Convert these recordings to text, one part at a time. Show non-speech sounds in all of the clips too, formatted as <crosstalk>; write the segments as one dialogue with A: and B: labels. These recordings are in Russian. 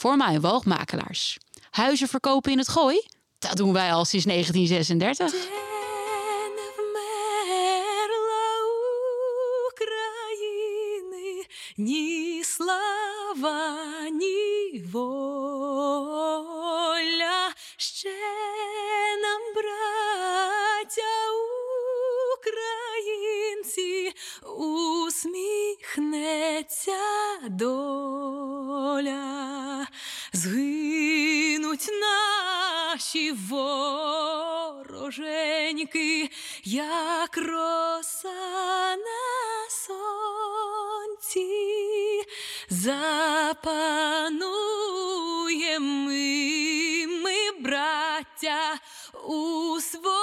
A: voor mijn woogmakelaars. Huizen verkopen in het gooi? Dat doen wij al sinds 1936.
B: Запануєм ми, ми, браття, у своїй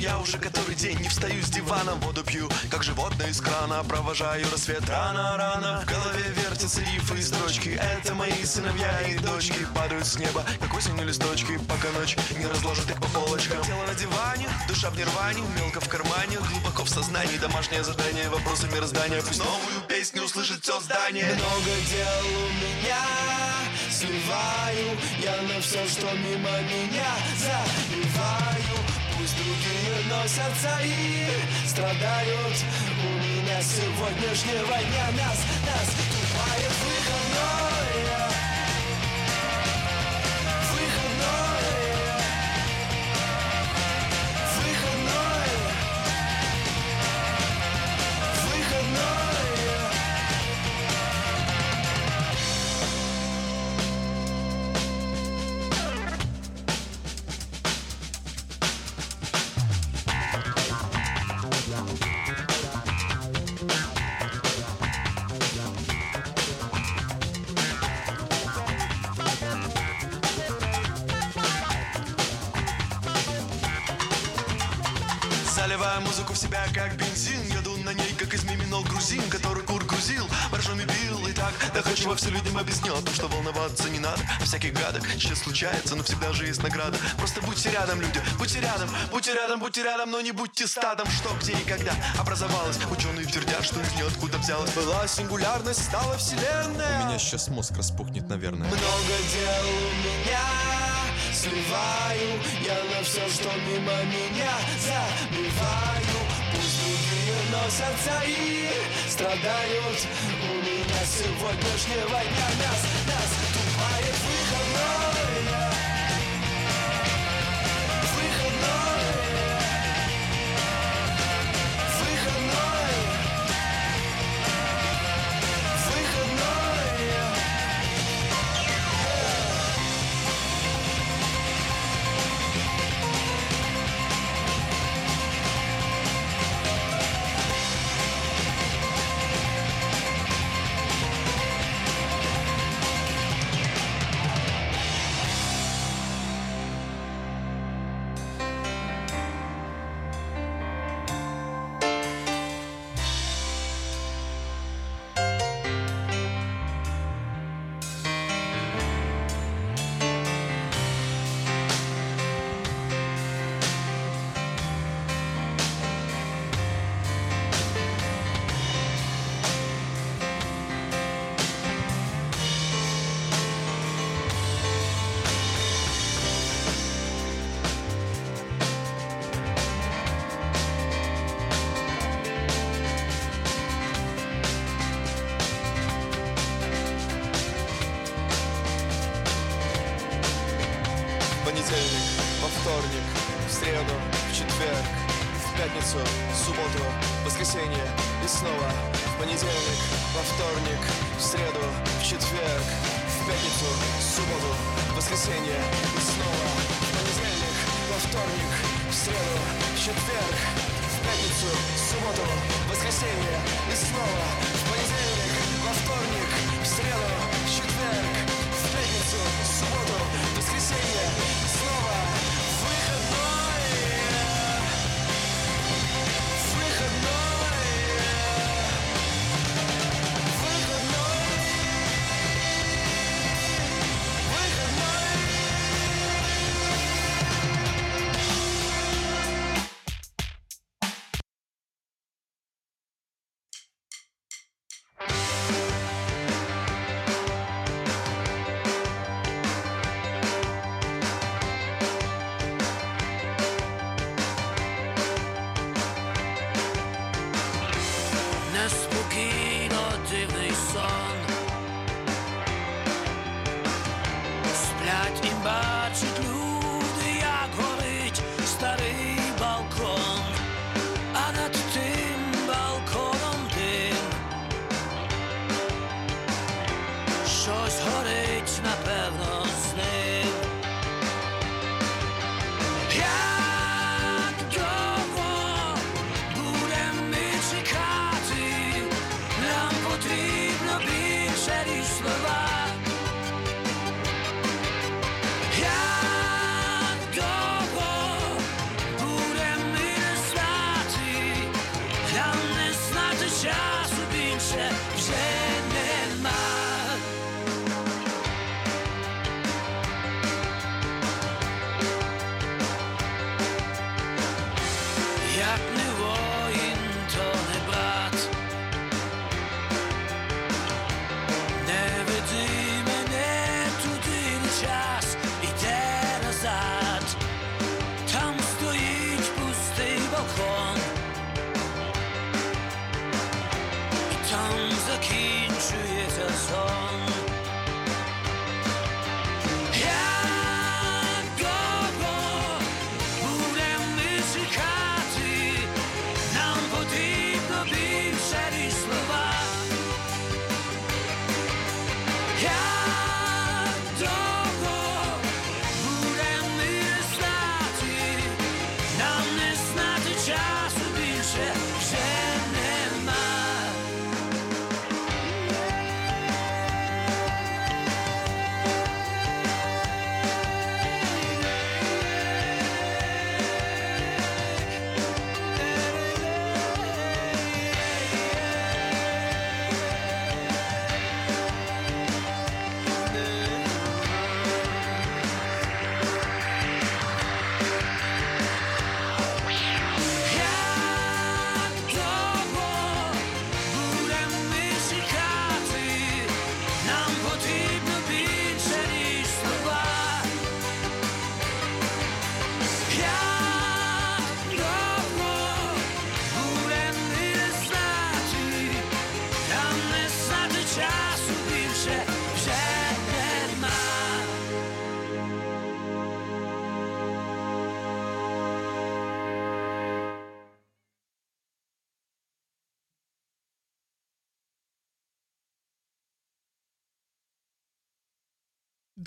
C: Я уже который день не встаю с дивана Воду пью, как животное из крана Провожаю рассвет. Рано-рано В голове вертятся рифы и строчки. Это мои сыновья и дочки Падают с неба, как осенью листочки Пока ночь не разложит их по полочкам. Тело на диване, душа в нирване Мелко в кармане, глубоко в сознании Домашнее задание, вопросы мироздания. Пусть новую песню услышит все здание. Много дел у меня Сливаю я на все, что мимо меня. Пусть другие носятся и страдают. У меня сегодняшнего дня Нас, все людям объясню о том, Что волноваться не надо. Всяких гадах Сейчас случается, но всегда же есть награда. Просто будьте рядом, люди, будьте рядом Будьте рядом, будьте рядом, но не будьте стадом. Что, где и когда образовалось. Ученые твердят, что из нее откуда взялась Была сингулярность, стала вселенная.
D: У меня сейчас мозг распухнет, наверное.
C: много дел у меня Сливаю я на все, что мимо меня. Забиваю Другие носятся и страдают. У меня сегодняшнего дня Нас,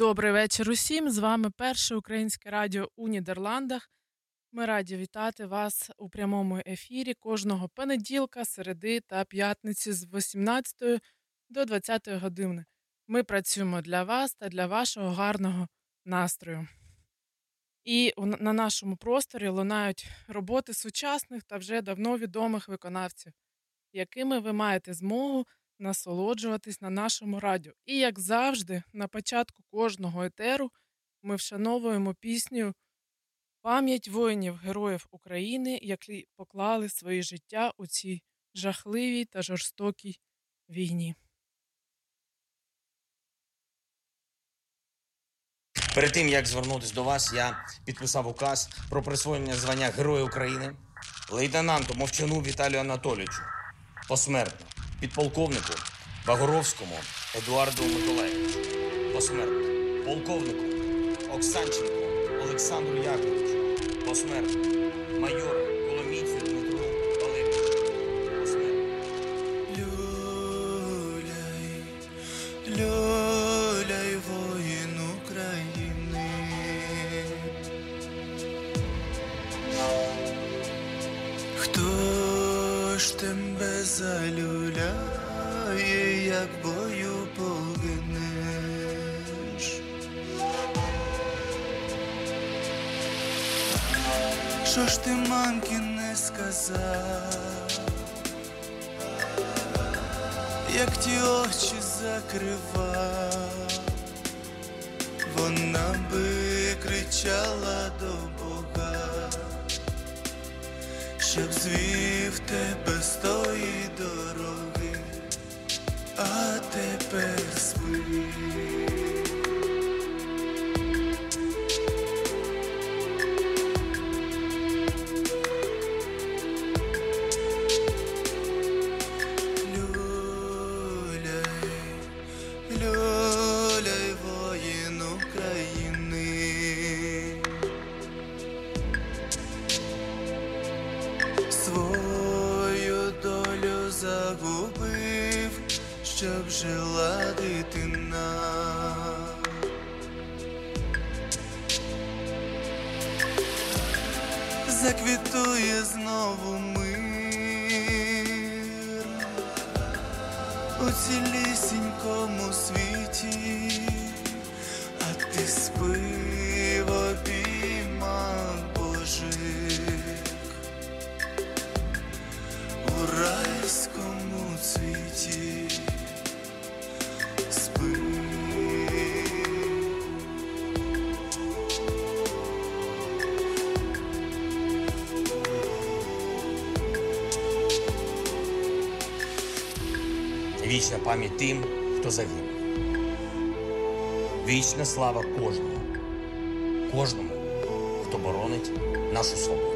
E: Добрий вечір усім. З вами перше українське радіо у Нідерландах. Ми раді вітати вас у прямому ефірі кожного понеділка, середи та п'ятниці з 18 до 20 години. Ми працюємо для вас та для вашого гарного настрою. І на нашому просторі лунають роботи сучасних та вже давно відомих виконавців, якими ви маєте змогу насолоджуватись на нашому радіо. І як завжди, на початку кожного етеру ми вшановуємо пісню пам'ять воїнів героїв України, які поклали свої життя у цій жахливій та жорстокій війні.
F: Перед тим як звернутися до вас, я підписав указ про присвоєння звання Героя України лейтенанту Мовчану Віталію Анатолійовичу посмертно, підполковнику Багоровському Едуарду Миколаєвичу, посмертно, полковнику Оксанченку Олександру Яковичу, Посмертно. Майору
G: залюляє, як бою погинеш? Що ж ти мамки не сказав? як ті очі закривав, вона би кричала до щоб звів тебе з тої дороги, а тепер спи.
F: Тим, хто загинув. Вічна слава кожному, кожному, хто боронить нашу свободу.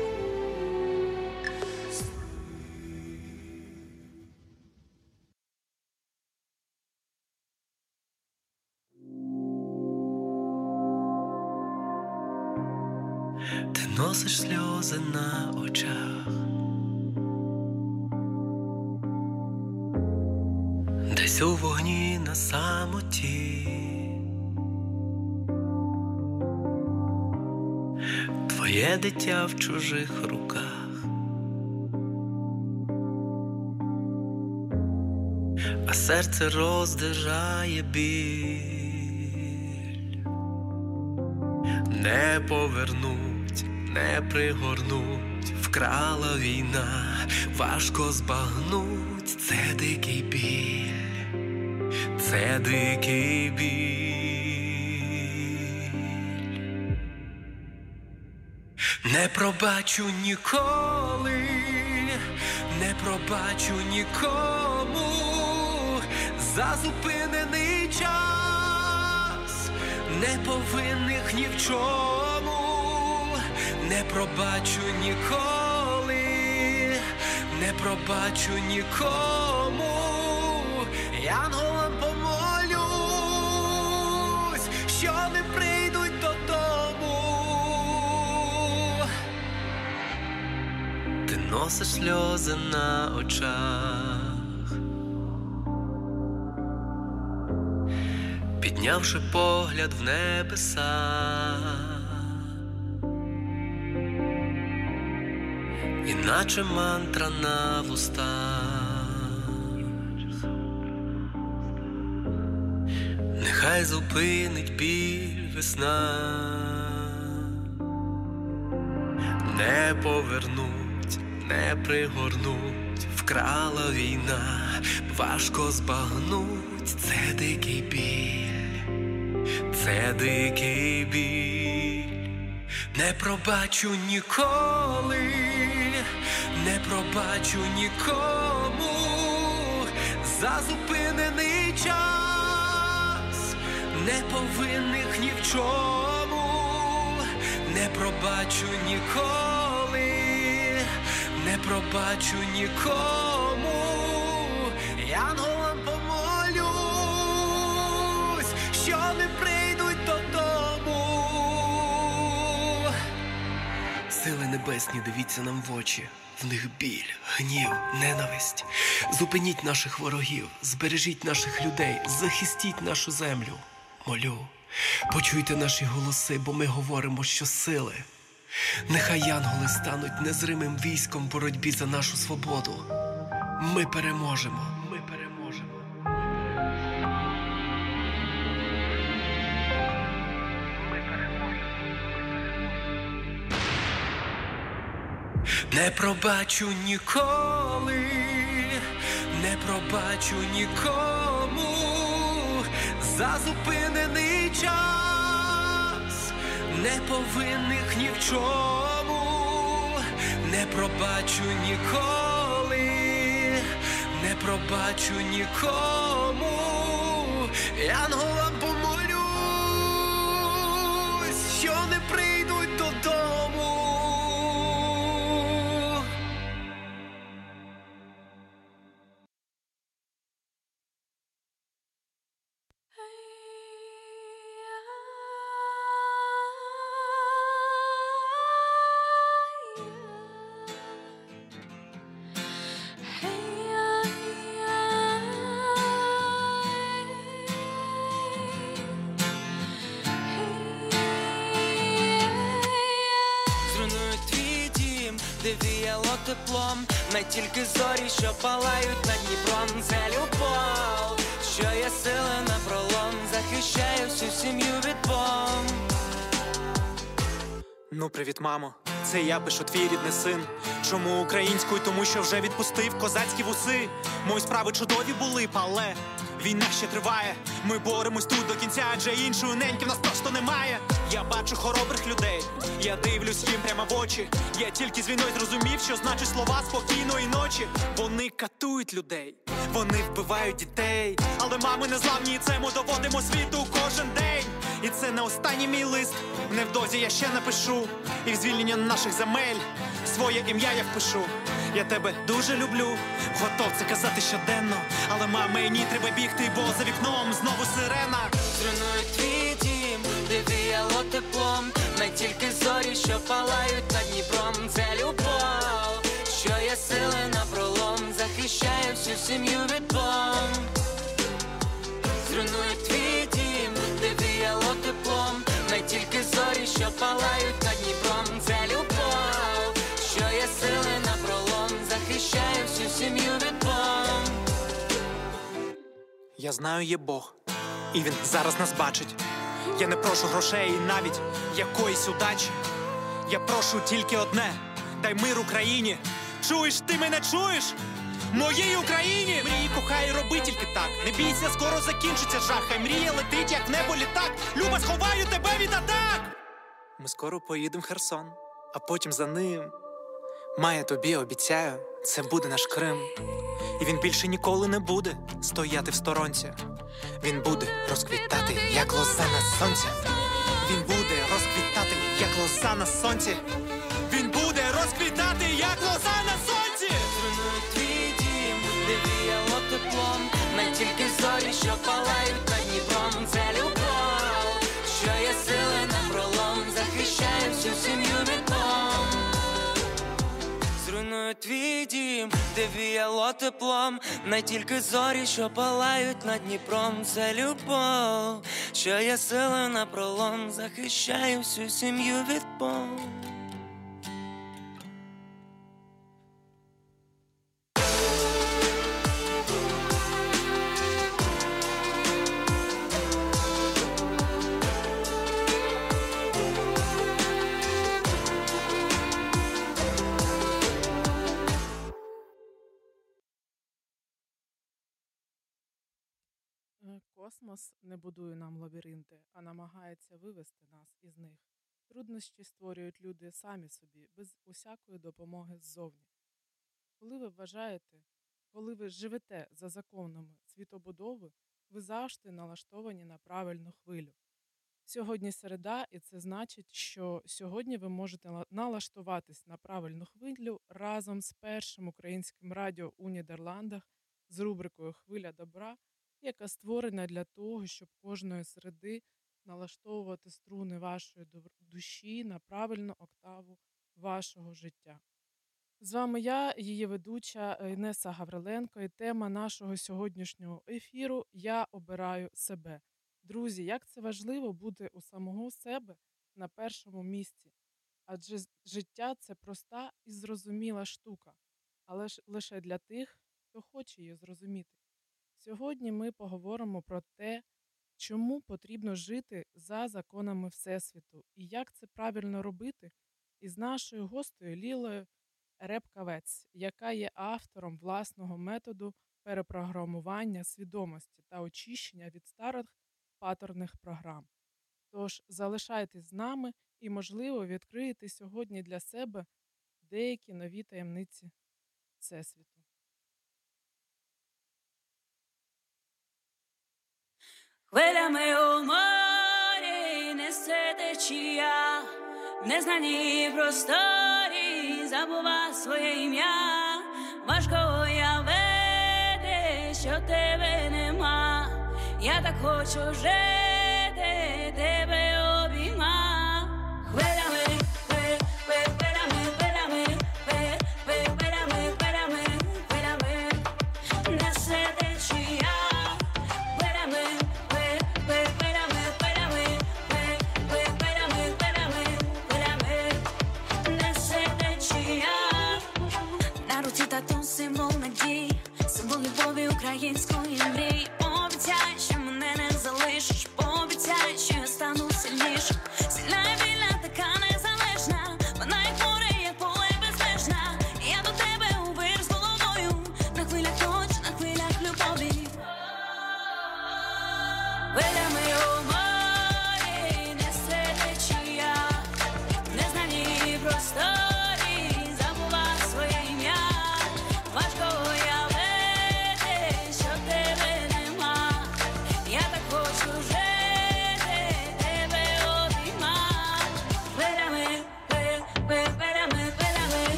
G: Серце роздирає біль. Не повернуть, не пригорнуть, вкрала війна, важко збагнуть, це дикий біль, це дикий біль. Не пробачу ніколи, не пробачу нікому за зупинений час, не повинних ні в чому, не пробачу ніколи, не пробачу нікому, янголам помолюсь, що не прийдуть додому. Ти носиш сльози на очах, піднявши погляд в небеса, іначе мантра на вустах. Нехай зупинить біль весна, не повернуть, не пригорнуть, вкрала війна, важко збагнуть, це дикий біль, це дикий біль, не пробачу ніколи, не пробачу нікому. За зупинений час, не повинних ні в чому, не пробачу ніколи, не пробачу нікому,
H: небесні, дивіться нам в очі. В них біль, гнів, ненависть. Зупиніть наших ворогів, збережіть наших людей, захистіть нашу землю. Молю, почуйте наші голоси, бо ми говоримо, що сили. Нехай янголи стануть незримим військом в боротьбі за нашу свободу. Ми переможемо. Не пробачу ніколи, не пробачу нікому. За зупинений час, неповинних ні в чому, не пробачу ніколи, не пробачу нікому, янголам
I: Ну, привіт, мамо. Це я пишу твій рідний син. Чому українською? Тому що вже відпустив козацькі вуси. Мої справи чудові були, але війна ще триває. Ми боремось тут до кінця, адже іншої неньки в нас просто немає. Я бачу хоробрих людей, я дивлюсь їм прямо в очі. Я тільки з війною зрозумів, що значить слова спокійної ночі. Вони катують людей, вони вбивають дітей. Але мами не зламні, і це ми доводимо світу кожен день. І це не останній мій лист. Невдовзі я ще напишу. І в звільнення наших земель своє ім'я я впишу. Я тебе дуже люблю, готов це казати щоденно. Але мамі ні, треба бігти, бо за вікном знову сирена.
J: Зруйную твій дім, де віяло теплом, не тільки зорі, що палають над Дніпром, це любов, що є сили на пролом, захищає всю сім'ю
I: Я знаю, є Бог, і він зараз нас бачить. Я не прошу грошей і навіть якоїсь удачі. Я прошу тільки одне: дай мир Україні. Чуєш, ти мене чуєш? Моїй Україні! Мрії, кохай, роби тільки так. Не бійся, скоро закінчиться жах. Хай мрія летить, як небо літак. Люба, сховаю тебе від атак. Ми скоро поїдемо в Херсон, а потім за ним. Має тобі обіцяю, це буде наш Крим. І він більше ніколи не буде стояти в сторонці. Він буде розквітати, як лоза на сонці. Він буде розквітати, як лоза на сонці. Він буде розквітати, як лоза на сонці.
J: Твій дім, де віяло теплом, не тільки зорі, що палають Зруйную дім, де віяло теплом, не тільки зорі, що палають над Дніпром, це любов, що є сила на пролом, захищаю всю сім'ю від бомб.
E: Космос не будує нам лабіринти, а намагається вивести нас із них. Труднощі створюють люди самі собі, без усякої допомоги ззовні. Коли ви вважаєте, коли ви живете за законами світобудови, ви завжди налаштовані на правильну хвилю. Сьогодні середа, і це значить, що сьогодні ви можете налаштуватись на правильну хвилю разом з першим українським радіо у Нідерландах з рубрикою Хвиля добра, яка створена для того, щоб кожної середи налаштовувати струни вашої душі на правильну октаву вашого життя. З вами я, її ведуча Інеса Гавриленко, і тема нашого сьогоднішнього ефіру Я обираю себе. Друзі, як це важливо бути у самого себе на першому місці. Адже життя це проста і зрозуміла штука, але ж лише для тих, хто хоче її зрозуміти. Сьогодні ми поговоримо про те, чому потрібно жити за законами Всесвіту і як це правильно робити із нашою гостею Лілою Репкавець, яка є автором власного методу перепрограмування свідомості та очищення від старих паторних програм. Тож залишайтесь з нами і, можливо, відкриєте сьогодні для себе деякі нові таємниці Всесвіту.
K: Хвилями у морі несе течія, в незнаній просторі забува своє ім'я, важко уявити, що тебе нема. Я так хочу жити,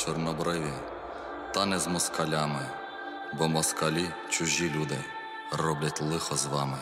L: чорнобриві, та не з москалями, бо москалі чужі люди роблять лихо з вами.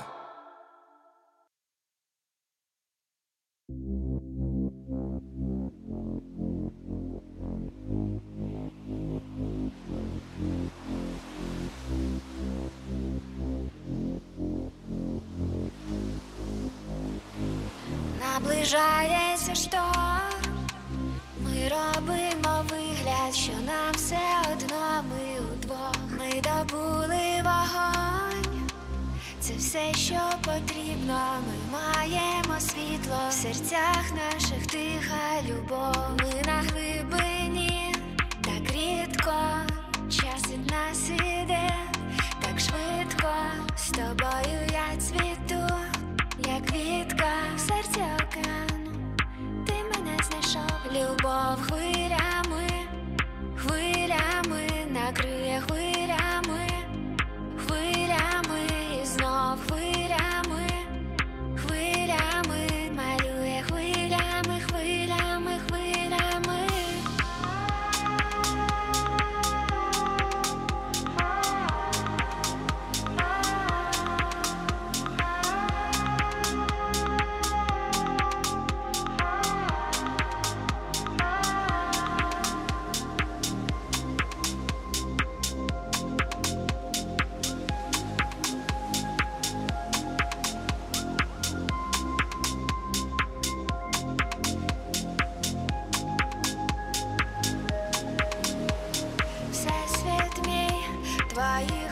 M: you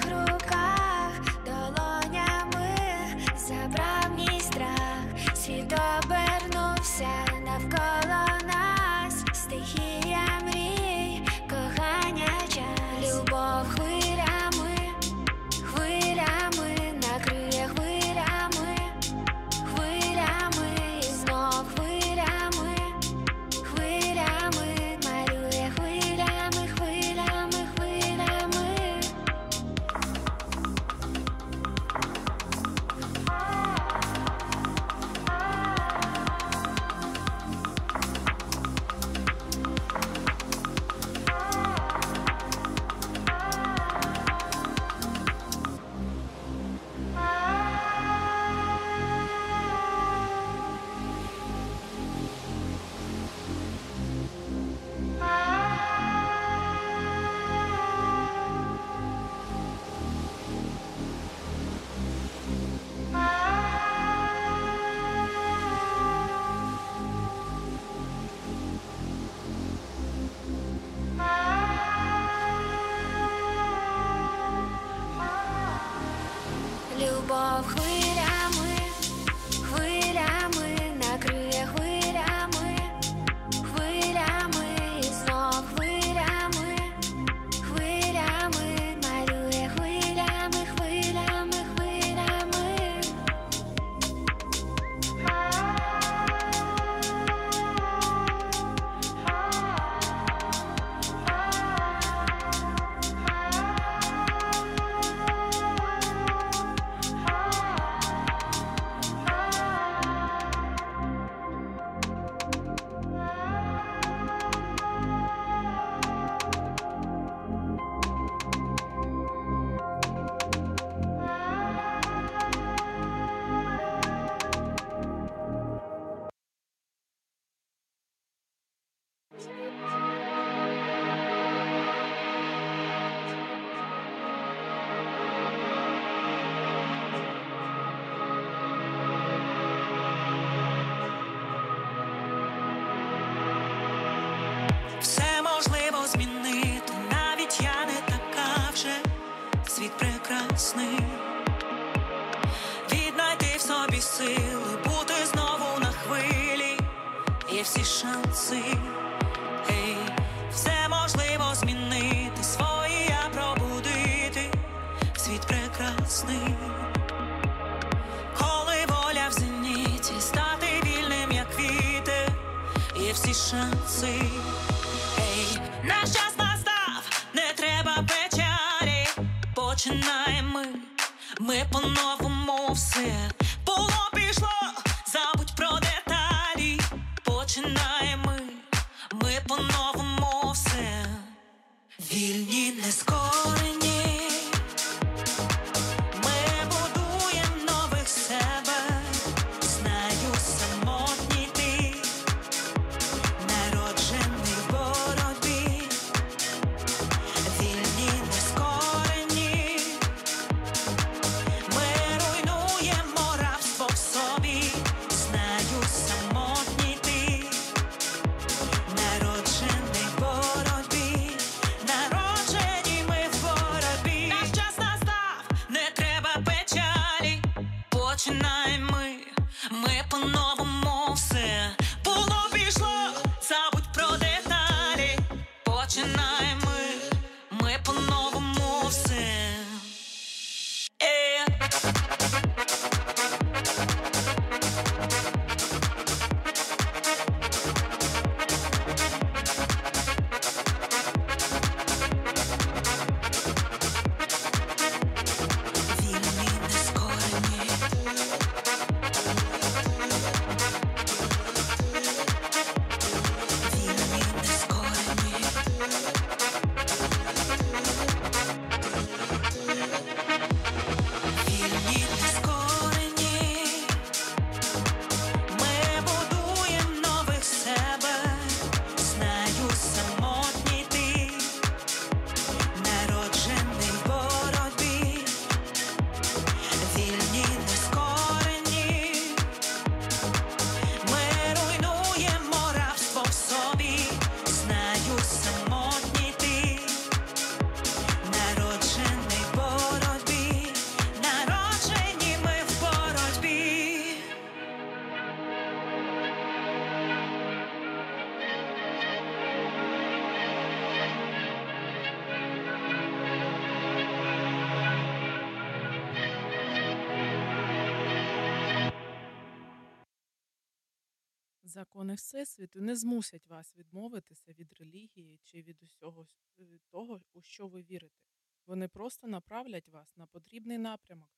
M: Всесвіту не змусять вас відмовитися від релігії чи від усього е, того, у що ви вірите. Вони просто направлять вас на потрібний напрямок,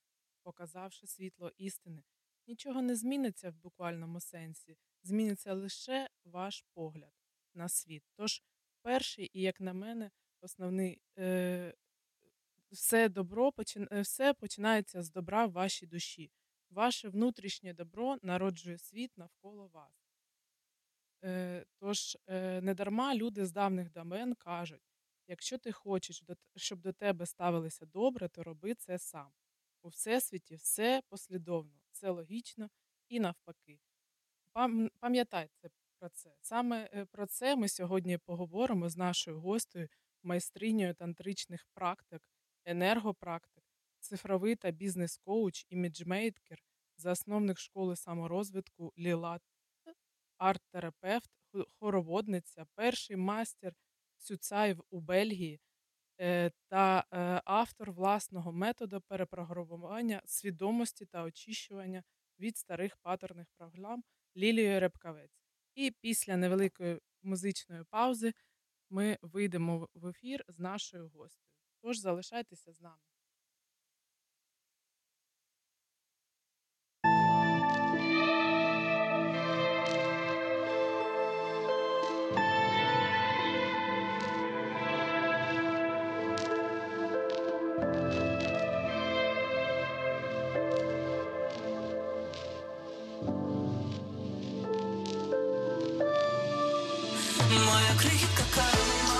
M: показавши світло істини. Нічого не зміниться в буквальному сенсі, зміниться лише ваш погляд на світ. Тож, перший і, як на мене, основний е, все добро е, все починається з добра в вашій душі. Ваше внутрішнє добро народжує світ навколо вас. Е, тож, е, недарма люди з давних давен кажуть: якщо ти хочеш, щоб до тебе ставилися добре, то роби це сам. У всесвіті все послідовно, все логічно і навпаки. Пам- Пам'ятайте про це. Саме е, про це ми сьогодні поговоримо з нашою гостею, майстринею тантричних практик, енергопрактик, цифровий та бізнес-коуч, іміджмейкер, засновник школи саморозвитку Лілат, арт-терапевт, хороводниця, перший мастер Сюцаїв у Бельгії е, та е, автор власного методу перепрограмування свідомості та очищування від старих патерних програм Лілією Репкавець. І після невеликої музичної паузи ми вийдемо в ефір з нашою гостею. Тож залишайтеся з нами. Моя крихітка карма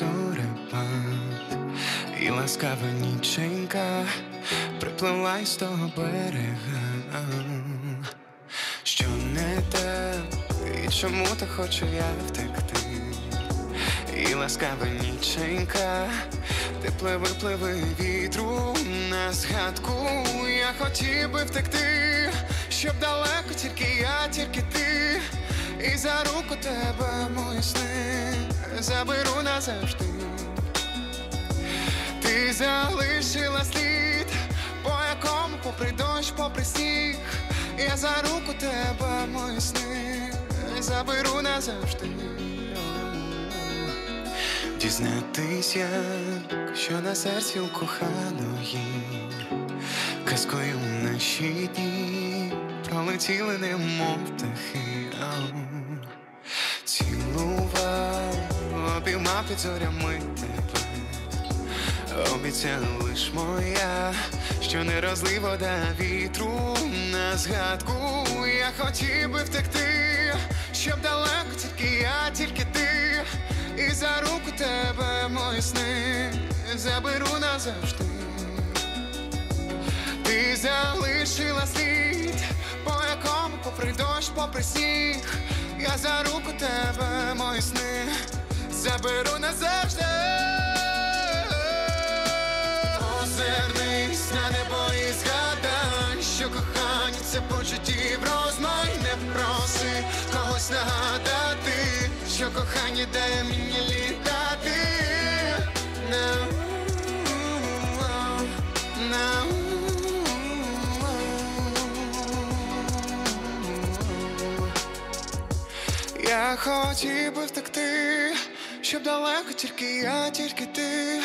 N: зорепад І ласкава ніченька припливла із того берега. Що не так, і чому так хочу я втекти? І ласкава ніченька, ти пливи, пливи вітру на згадку. Я хотів би втекти, щоб далеко тільки я, тільки ти. І за руку тебе мої сни заберу назавжди. Ти залишила слід, по якому попри дощ, попри сніг Я за руку тебе мої сни заберу назавжди. Дізнатись, як що на серці у коханої Казкою наші дні пролетіли, немов птахи. Ау. Під зорями Обіцяла лиш моя, що не розлий вода вітру на згадку. Я хотів би втекти, щоб далеко тільки я, тільки ти. І за руку тебе мої сни заберу назавжди. Ти залишила слід, по якому попри дощ, попри сніг, я за руку тебе, мої сни, заберу назавжди. Озирнись на небо і згадай, що кохання це почуттів розмай, не проси когось нагадати, що кохання дає мені літати. Now. Я хотів би втекти, щоб далеко тільки я, тільки ти,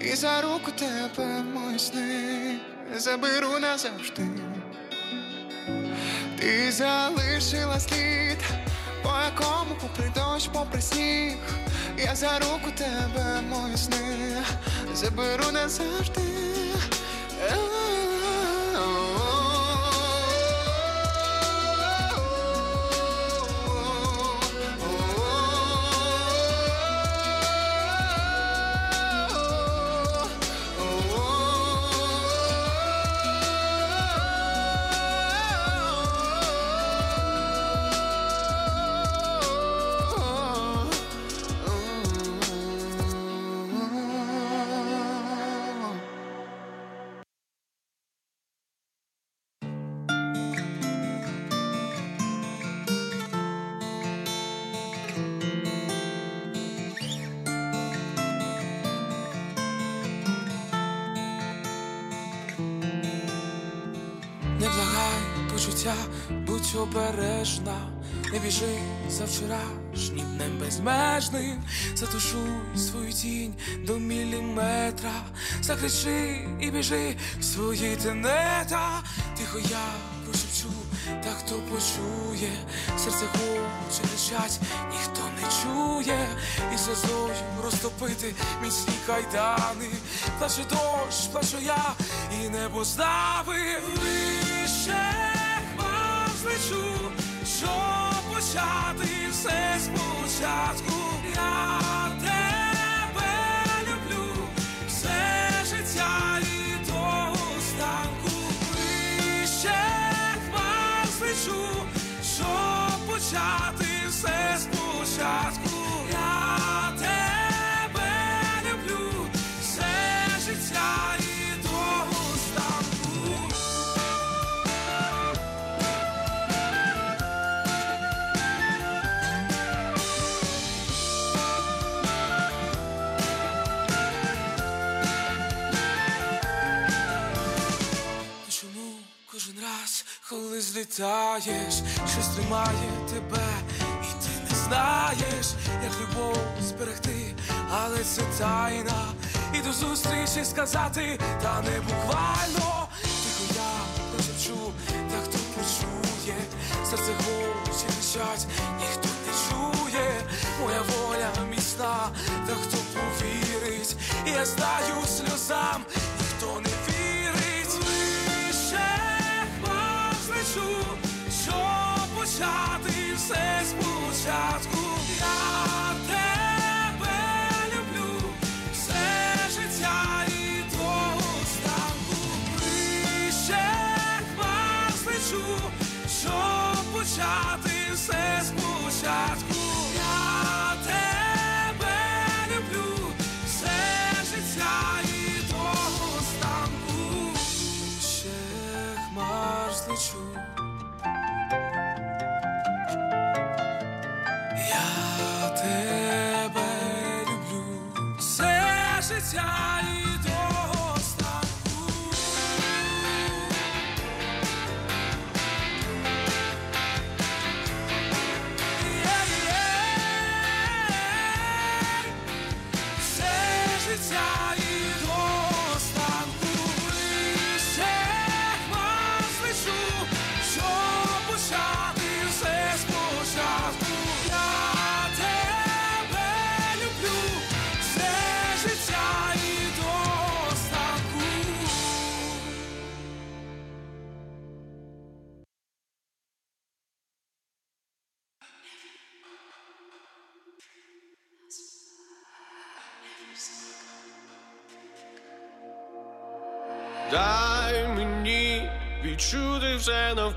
N: і за руку тебе мої сни заберу назавжди. Ти залишила слід, по якому попри дощ, попри сніг, я за руку тебе мої сни заберу назавжди.
O: Вчорашнім днем безмежним, затушуй свою тінь до міліметра, закричи і біжи в свої тенета, тихо я прошепчу, та хто почує, серце хоче кричать, ніхто не чує, і сльозою розтопити міцні кайдани, плаче дощ, плачу я, і небо знави злітаєш, щось тримає тебе, і ти не знаєш, як любов зберегти, але це тайна. І до зустрічі сказати, та не буквально. Тихо я прошепчу, та хто почує, серце хоче кричать, ніхто не чує, моя воля міцна, та хто повірить, і я знаю сльозам, щоб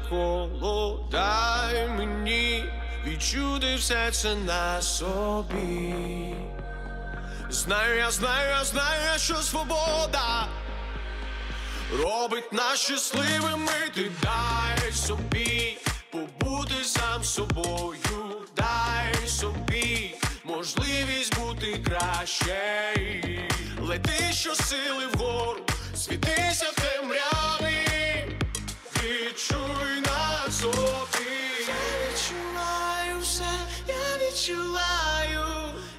P: холодай мені,
Q: відчути все це на собі. Знаю, я знаю, я знаю, що свобода робить нас щасливими, ти дай собі, побути сам собою, дай собі, можливість бути краще. Лети, що сили вгору, світися. відчуваю,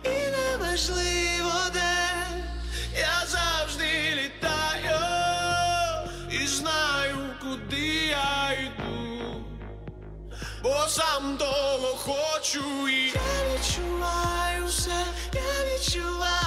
Q: і неважливо де я завжди літаю і знаю, куди я йду, бо сам того хочу і я відчуваю все, я відчуваю.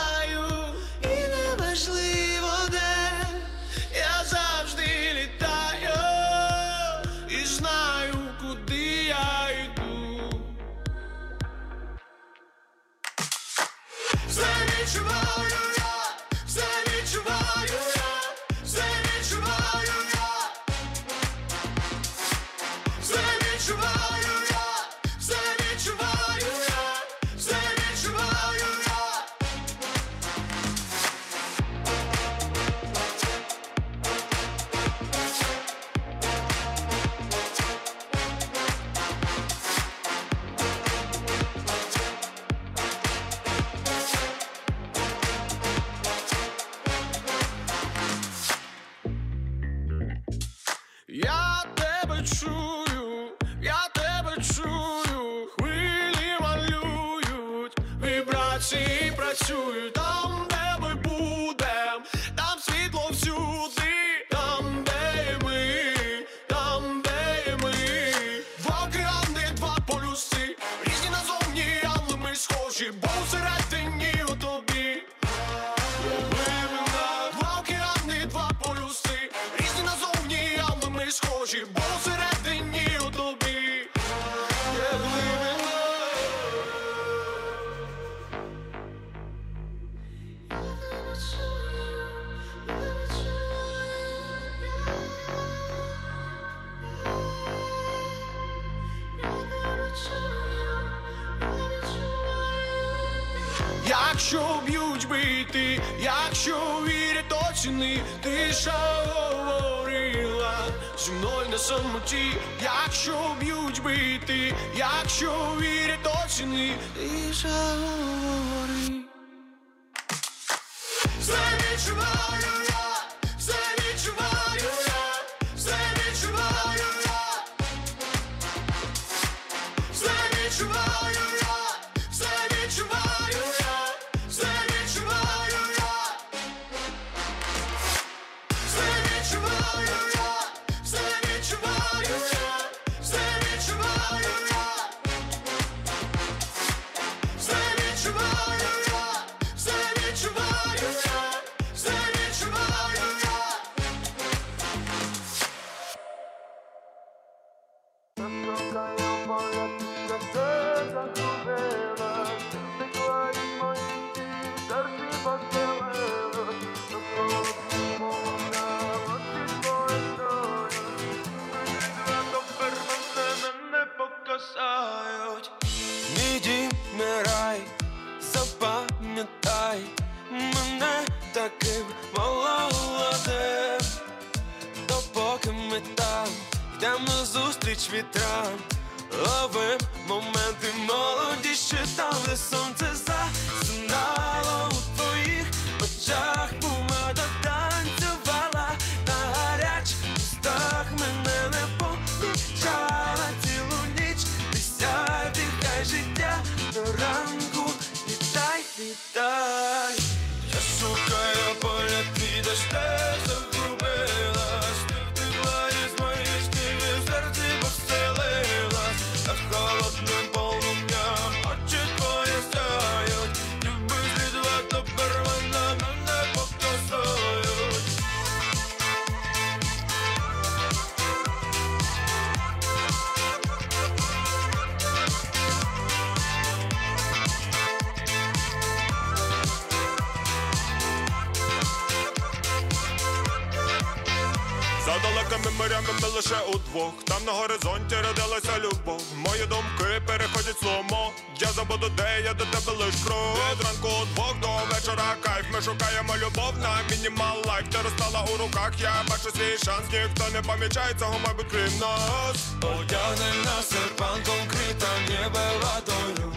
O: Горизонті родилася любов. Мої думки переходять сломо. Я забуду, де я до тебе лиш крок. Від ранку удвох до вечора кайф. Ми шукаємо любов на мінімал лайф. Ти розстала у руках, я бачу свій шанс. Ніхто не помічає цього, мабуть, крім нас.
R: Одягни на серпанком крита ніби ватою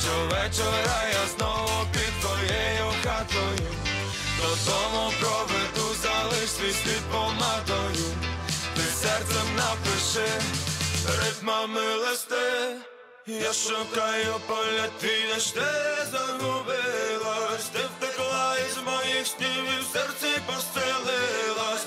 R: Щовечора я знову під твоєю хатою Додому проведу, залиш свій слід помадою серцем напиши, ритмами листи. Я шукаю поля ти ж ти загубилась. Ти втекла із моїх снів і в серці поселилась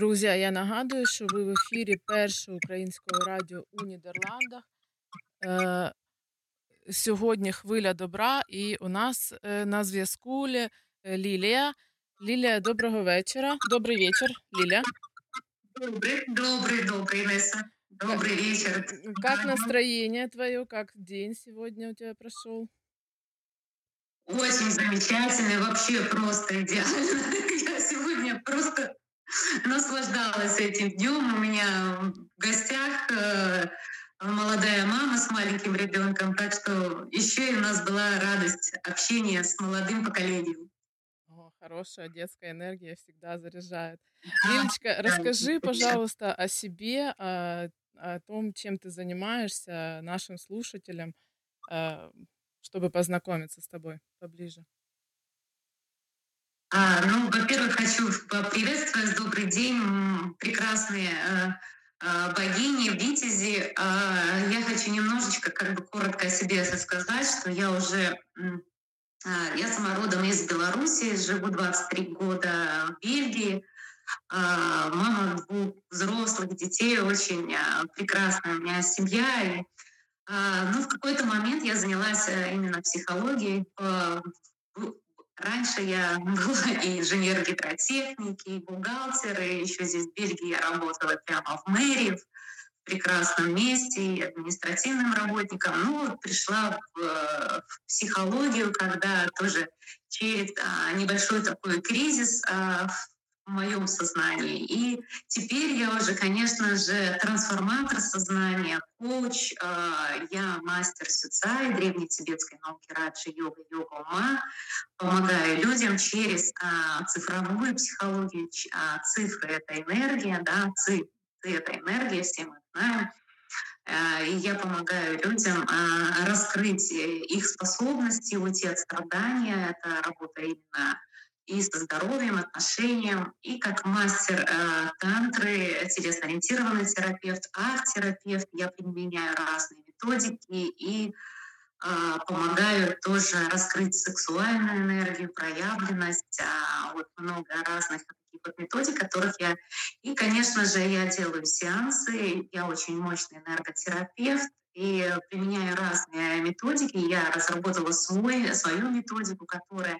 E: Друзі, а я нагадую, що ви в ефірі першого українського радіо у Нідерландах. Е, сьогодні хвиля добра, і у нас е, на зв'язку Лі- е, Лілія. Лілія, доброго вечора. Добрий вечір, Ліля.
P: Добрый, добрый, добрый, Инесса. Добрый вечер.
E: Как настроение твое? Как день сегодня у тебя прошел?
P: Очень замечательный, вообще просто идеально. <laughs> Я сегодня просто наслаждалась этим днем. У меня в гостях э, молодая мама с маленьким ребенком, так что еще и у нас была радость общения с молодым поколением.
E: О, хорошая детская энергия всегда заряжает. Лилечка, расскажи, пожалуйста, о себе, о, о том, чем ты занимаешься нашим слушателям, э, чтобы познакомиться с тобой поближе.
P: А, ну, во-первых, хочу поприветствовать. Добрый день, прекрасные э, э, богини, витязи. А, Я хочу немножечко, как бы коротко о себе сказать, что я уже, а, я сама родом из Беларуси, живу 23 года в Бельгии. А, Мама двух взрослых детей, очень прекрасная у меня семья. И, ну, в какой-то момент я занялась э, именно психологией. Раньше я <laughs> была и инженер гидротехники, и бухгалтер, и еще здесь в Бельгии я работала прямо в мэрии, в прекрасном месте, и административным работником. Ну, вот пришла в, э, в психологию, когда тоже через а, небольшой такой кризис а, в моем сознании. И теперь я уже, конечно же, трансформатор сознания, коуч, а, я мастер сюцай, древней тибетской науки раджи, йога, йога ума, помогаю людям через а, цифровую психологию. А, цифры — это энергия, да, ци, ци — это энергия, все мы знаем. И я помогаю людям раскрыть э, их способности, уйти от страдания. Это работа именно и со здоровьем, отношением, и как мастер э, тантры, телесно-ориентированный терапевт, арт-терапевт, я применяю разные методики и а, помогаю тоже раскрыть сексуальную энергию, проявленность, а, вот много разных вот методик, которых я... И, конечно же, я делаю сеансы, я очень мощный энерготерапевт, и применяю разные методики. Я разработала свой, свою методику, которая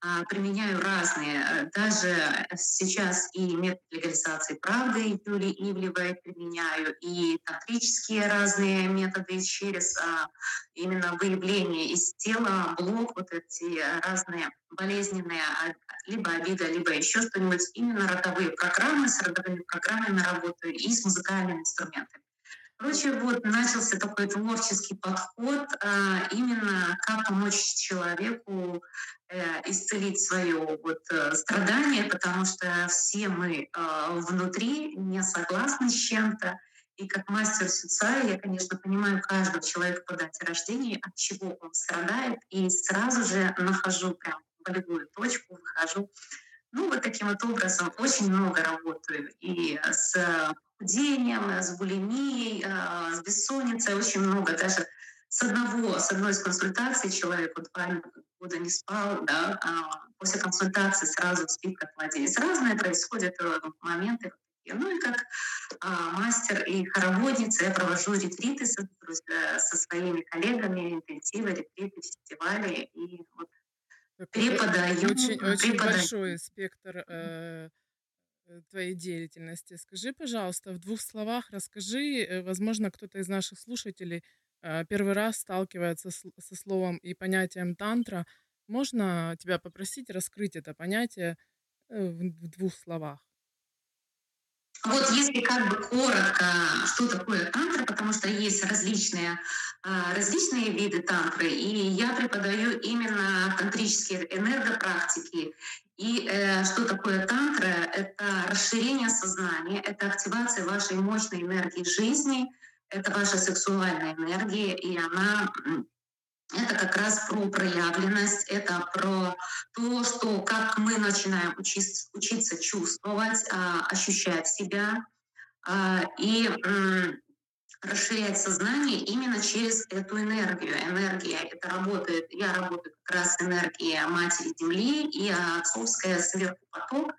P: а, применяю разные. э, Даже сейчас и метод легализации правды Юлии Ивлевой применяю, и тантрические разные методы через а, именно выявление из тела, блок, вот эти разные болезненные, а, либо обида, либо еще что-нибудь. Именно родовые программы, с родовыми программами работаю и с музыкальными инструментами. Короче, вот начался такой творческий подход, а, именно как помочь человеку э, исцелить свое вот э, страдание, потому что все мы э, внутри не согласны с чем-то. И как мастер сюцая я, конечно, понимаю каждого человека по дате рождения, от чего он страдает, и сразу же нахожу прям болевую точку, выхожу Ну, вот таким вот образом очень много работаю и с похудением, с булимией, э, с бессонницей, очень много. Даже с одного, с одной из консультаций человек вот два года не спал, да, а после консультации сразу спит как младенец. Разные происходят э, моменты. Ну и как а, мастер и хороводница я провожу ретриты со, со своими коллегами, интенсивы, ретриты, фестивали. И вот преподаю.
E: Очень, очень
P: преподаю.
E: большой спектр э, э, твоей деятельности. Скажи, пожалуйста, в двух словах расскажи, э, возможно, кто-то из наших слушателей э, первый раз сталкивается с- со словом и понятием тантра. Можно тебя попросить раскрыть это понятие э, в, в двух словах?
P: Вот если как бы коротко, что такое тантра, потому что есть различные, а, различные виды тантры, и я преподаю именно тантрические энергопрактики. И э, что такое тантра? Это расширение сознания, это активация вашей мощной энергии жизни, это ваша сексуальная энергия, и она это как раз про проявленность, это про то, что как мы начинаем учиться, учиться чувствовать, а, ощущать себя. А, и расширять сознание именно через эту энергию. Энергия это работает, я работаю как раз с энергией Матери Земли и отцовская сверху поток,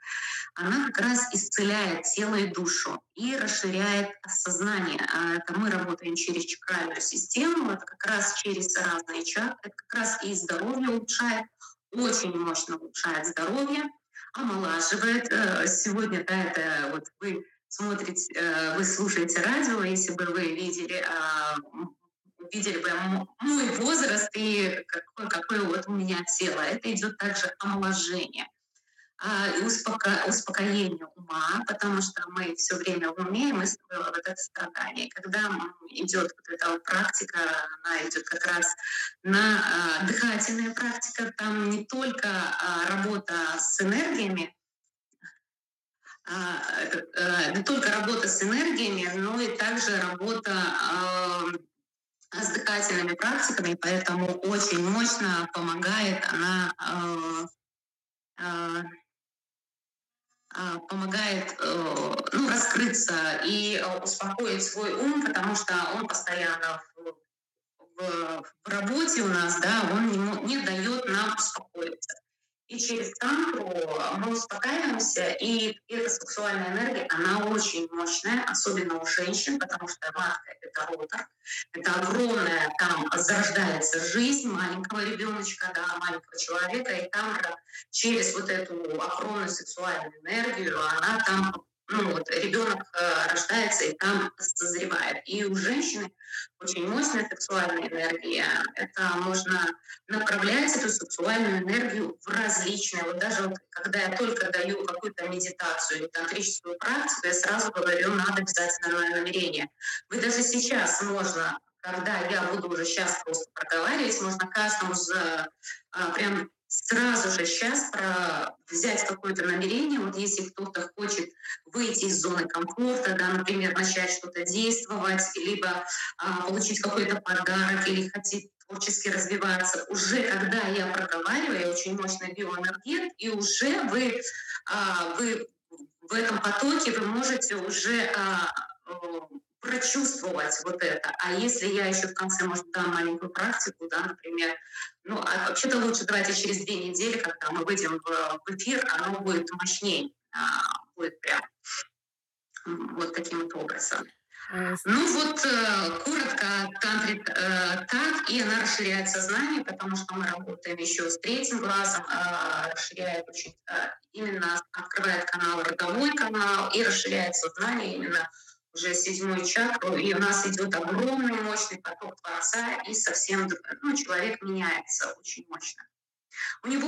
P: она как раз исцеляет тело и душу и расширяет сознание. А Это мы работаем через чакральную систему, это как раз через разные чакры, это как раз и здоровье улучшает, очень мощно улучшает здоровье, омолаживает. Э, Сегодня, да, это вот вы смотрите, э, вы слушаете радио, если бы вы видели, м, видели бы мой возраст и какое, какое вот у меня тело, это идет также омоложение а, и успока- успокоение ума, потому что мы все время в уме, и мы вот это страдание. Когда идет вот эта практика, она идет как раз на дыхательная практика, там не только работа с энергиями, э, не только работа с энергиями, но и также работа а, с дыхательными практиками, поэтому очень мощно помогает она а, а, а, помогает э, ну, раскрыться и э, успокоить свой ум, потому что он постоянно в, в- в работе у нас, да, он не, не дает нам успокоиться. И через тантру мы успокаиваемся, и эта сексуальная энергия, она очень мощная, особенно у женщин, потому что матка — это ротор, это огромная, там зарождается жизнь маленького ребеночка, да, маленького человека, и там же через вот эту огромную сексуальную энергию, она там, ну вот ребенок э, рождается и там созревает. И у женщины очень мощная сексуальная энергия. Это можно направлять эту сексуальную энергию в различные. Вот даже вот, когда я только даю какую-то медитацию или тантрическую практику, я сразу говорю, надо обязательно намерение. Вы даже сейчас можно когда я буду уже сейчас просто проговаривать, можно каждому за, а, прям сразу же сейчас про, взять какое-то намерение, вот если кто-то хочет выйти из зоны комфорта, да, например, начать что-то действовать, либо а, получить какой-то подарок, или хотеть творчески развиваться, уже когда я проговариваю, я очень мощный биоэнергет, и уже вы, а, вы в этом потоке вы можете уже а, прочувствовать вот это. А если я еще в конце, может, дам маленькую практику, да, например, ну, а вообще-то лучше давайте через две недели, когда мы выйдем в, в эфир, оно будет мощнее, а, будет прям вот таким вот образом. Ну вот, э, коротко, тантрит э, так, и она расширяет сознание, потому что мы работаем еще с третьим глазом, э, расширяет очень, э, именно открывает канал, родовой канал, и расширяет сознание именно уже седьмой чакру, и у нас идет огромный мощный поток Творца, и совсем, друг- ну, человек меняется очень мощно. У него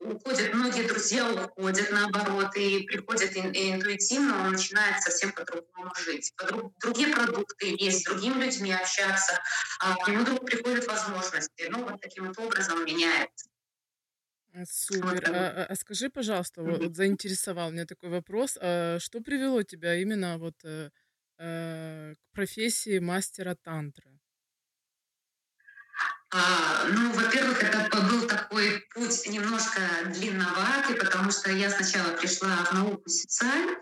P: уходят, многие друзья уходят наоборот, и приходят ин- и интуитивно, он начинает совсем по-другому жить. По-друг- другие продукты есть, с другими людьми общаться, а к нему вдруг приходят возможности. Ну, вот таким вот образом меняется.
E: э, Супер. А, а- а скажи, пожалуйста, вот, вот заинтересовал меня такой вопрос. а Что привело тебя именно вот э, к профессии мастера тантры?
P: А, ну, во-первых, это был такой путь немножко длинноватый, потому что я сначала пришла в науку социаль,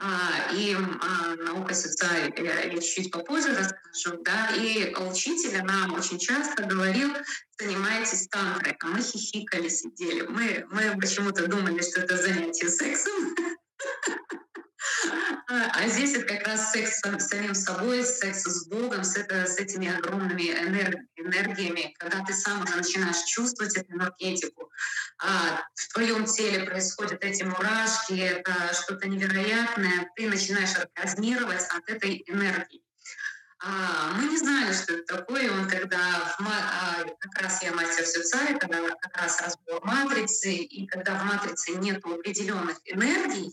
P: а, и а, наука социаль я, я чуть-чуть попозже расскажу, да, и учитель нам очень часто говорил, занимайтесь тантрой, а мы хихикали, сидели. Мы, мы почему-то думали, что это занятие сексом, <laughs> А, а здесь это как раз секс с самим собой, секс с Богом, с, это, с этими огромными энергиями, когда ты сам уже начинаешь чувствовать эту энергетику. А в твоем теле происходят эти мурашки, это что-то невероятное, ты начинаешь оргазмировать от этой энергии. А, мы не знали, что это такое. Он когда в, а, как раз я мастер Сюцай, когда как раз разбор матрицы, и когда в матрице нет определенных энергий,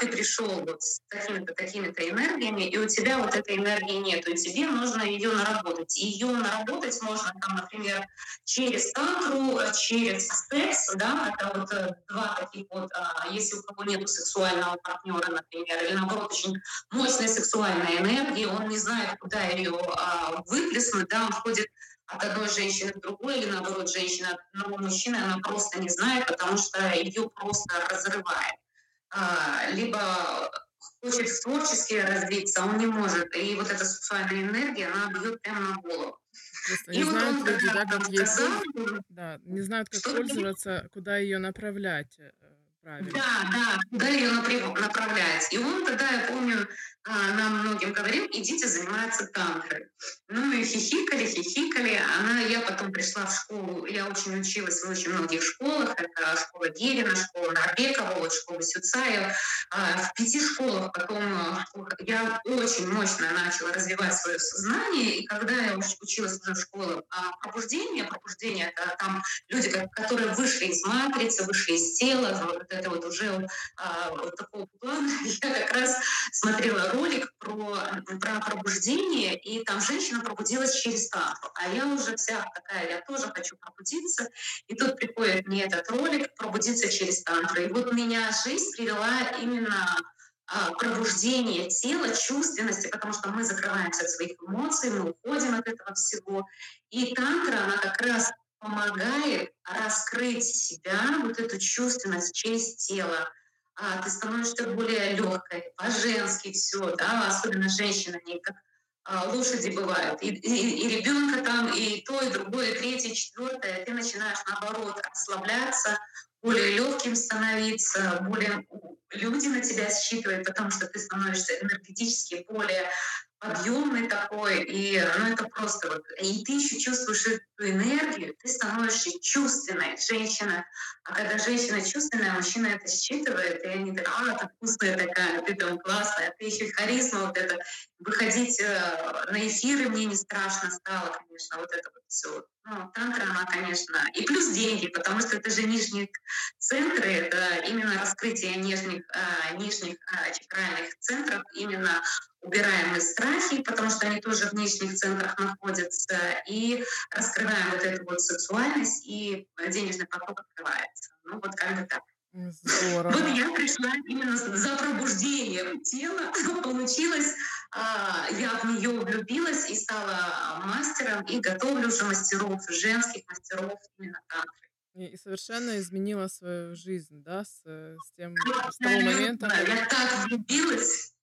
P: ты пришел вот с такими-то, такими-то энергиями, и у тебя вот этой энергии нет, и тебе нужно ее наработать. Ее наработать можно, там, например, через тантру, через секс, да, это вот э, два таких вот, а, если у кого нет сексуального партнера, например, или наоборот очень мощная сексуальная энергия, он не знает, куда ее а, выплеснуть, да, он ходит от одной женщины к другой, или наоборот, женщина от одного мужчины, она просто не знает, потому что ее просто разрывает. А, либо хочет творчески развиться, он не может. И вот эта сексуальная энергия, она бьет прямо на голову.
E: Просто не и знают вот люди, да, как ей сказал, да, не знают, как пользоваться, куда ее направлять
P: Да, да, куда ее направлять. И он тогда, я помню, а, нам многим говорил, идите заниматься тантрой. Ну и хихикали, хихикали. Она, я потом пришла в школу, я очень училась в очень многих школах. Это школа Герина, школа Нарбекова, школа Сюцаева. А, в пяти школах потом а, я очень мощно начала развивать свое сознание. И когда я училась уже в школе пробуждения, пробуждение — это там люди, которые вышли из матрицы, вышли из тела, это вот уже вот такого плана. <laughs> Я как раз смотрела ролик про, про пробуждение, и там женщина пробудилась через тантру. А я уже вся такая, я тоже хочу пробудиться. И тут приходит мне этот ролик «Пробудиться через тантру». И вот меня жизнь привела именно а, пробуждение тела, чувственности, потому что мы закрываемся от своих эмоций, мы уходим от этого всего. И тантра, она как раз помогает раскрыть себя, вот эту чувственность через тело, а, ты становишься более легкой, по-женски все, да, особенно женщины, они как а, лошади бывают. И, и, и ребенка там, и то, и другое, и третье, и четвертое, ты начинаешь наоборот расслабляться, более легким становиться, более люди на тебя считывают, потому что ты становишься энергетически более подъемный такой, и ну, это просто вот, и ты еще чувствуешь энергию, ты становишься чувственной, женщина, а когда женщина чувственная, мужчина это считывает, и они такие, а, ты вкусная такая, ты там классная, ты еще харизма вот это, выходить э, на эфиры мне не страшно стало, конечно, вот это вот все. Ну, тантра, она, конечно, и плюс деньги, потому что это же нижние центры, это именно раскрытие нижних, э, нижних э, чакральных центров, именно убираем мы страхи, потому что они тоже в нижних центрах находятся, и раскрываем вот эту вот сексуальность, и денежный поток открывается. Ну вот как бы так.
E: Здорово.
P: Вот я пришла именно за пробуждением тела, <laughs> получилось, а, я в нее влюбилась и стала мастером, и готовлю уже мастеров, женских мастеров именно тантры.
E: И, и совершенно изменила свою жизнь, да, с, с тем, с того момента.
P: Да, я так влюбилась.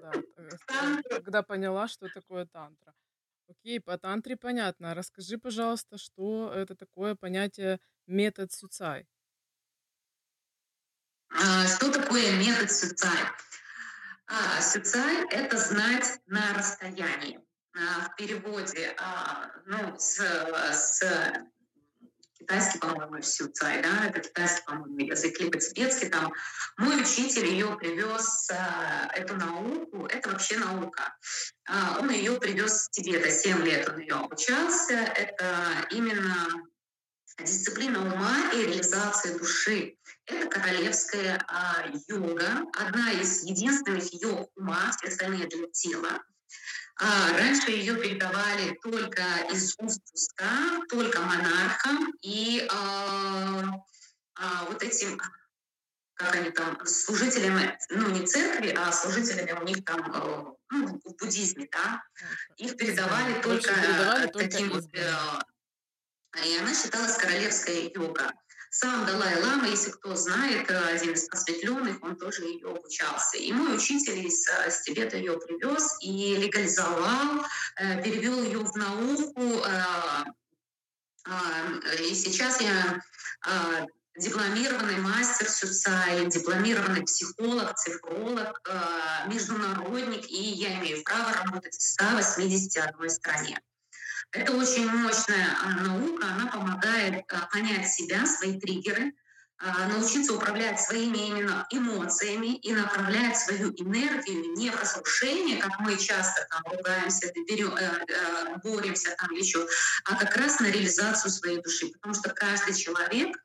E: Да, э, когда поняла, что такое тантра. Окей, по тантре понятно. Расскажи, пожалуйста, что это такое понятие метод Суцай.
P: А, что такое метод Суцай? А, Суцай — это знать на расстоянии. А, в переводе ну, с, с китайский, по-моему, Сюцай, да, это китайский, по-моему, язык, либо тибетский там. Мой учитель ее привез, эту науку, это вообще наука. Он ее привез с Тибета, 7 лет он ее обучался. Это именно дисциплина ума и реализации души. Это королевская а, йога, одна из единственных йог ума, все остальные для тела. А, раньше ее передавали только из уст в уста, только монархам и а, а, вот этим, как они там, служителями, ну не церкви, а служителями у них там э, ну, в буддизме, да, их передавали только
E: передавали
P: таким
E: только
P: вот э, И она считалась королевская йога. Сам Далай-Лама, если кто знает, э, один из просветленных, он тоже ее обучался. И мой учитель из, э, из Тибета ее привез и легализовал, э, перевел ее в науку. И сейчас я дипломированный мастер Сюцай, дипломированный психолог, цифролог, международник, и я имею право работать в 181 стране. Это очень мощная а, наука, она помогает а, понять себя, свои триггеры, а, научиться управлять своими именно эмоциями и направлять свою энергию не в разрушение, как мы часто там ругаемся, берем, э, э, боремся там еще, а как раз на реализацию своей души. Потому что каждый человек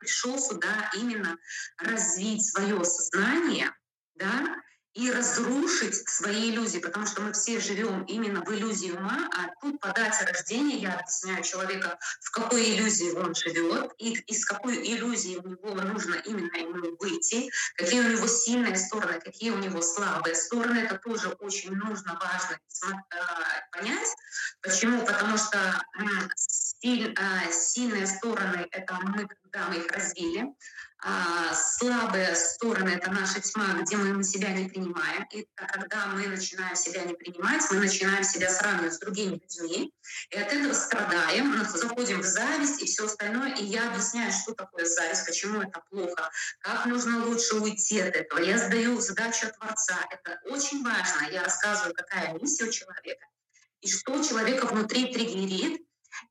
P: пришел сюда именно развить свое сознание, да, и разрушить свои иллюзии, потому что мы все живем именно в иллюзии ума, а тут по дате рождения я объясняю человека, в какой иллюзии он живет, и из какой иллюзии у него нужно именно ему выйти, какие у него сильные стороны, какие у него слабые стороны. Это тоже очень нужно, важно а, понять. Почему? Потому что а, сильные стороны — это мы, когда мы их развили, а, слабые стороны — это наша тьма, где мы на себя не принимаем. И когда мы начинаем себя не принимать, мы начинаем себя сравнивать с другими людьми, и от этого страдаем, мы заходим в зависть и все остальное. И я объясняю, что такое зависть, почему это плохо, как нужно лучше уйти от этого. Я задаю задачу Творца. Это очень важно. Я рассказываю, какая миссия у человека, и что человека внутри триггерит,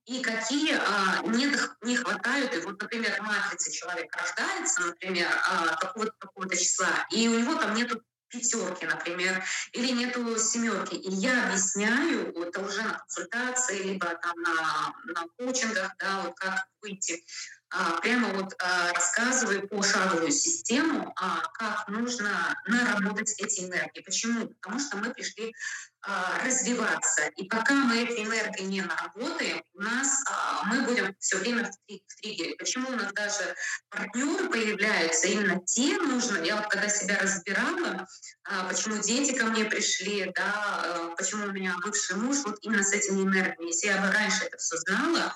P: и какие а, не, не хватают. И вот, например, в матрице человек рождается, например, а, такого-то такого числа, и у него там нету пятерки, например, или нету семерки. И я объясняю, это уже на консультации, либо там на, на коучингах, да, вот как выйти прямо вот а, рассказываю пошаговую систему, а, как нужно наработать эти энергии. Почему? Потому что мы пришли а, развиваться. И пока мы эти энергии не наработаем, у нас а, мы будем все время в триггере. Почему у нас даже партнеры появляются именно те нужно. Я вот когда себя разбирала, а, почему дети ко мне пришли, да, почему у меня бывший муж, вот именно с этими энергиями. Если я бы раньше это все знала,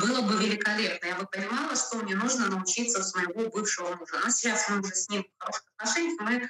P: было бы великолепно. Я бы понимала, что мне нужно научиться у своего бывшего мужа. Но сейчас мы уже с ним в хороших отношениях, мы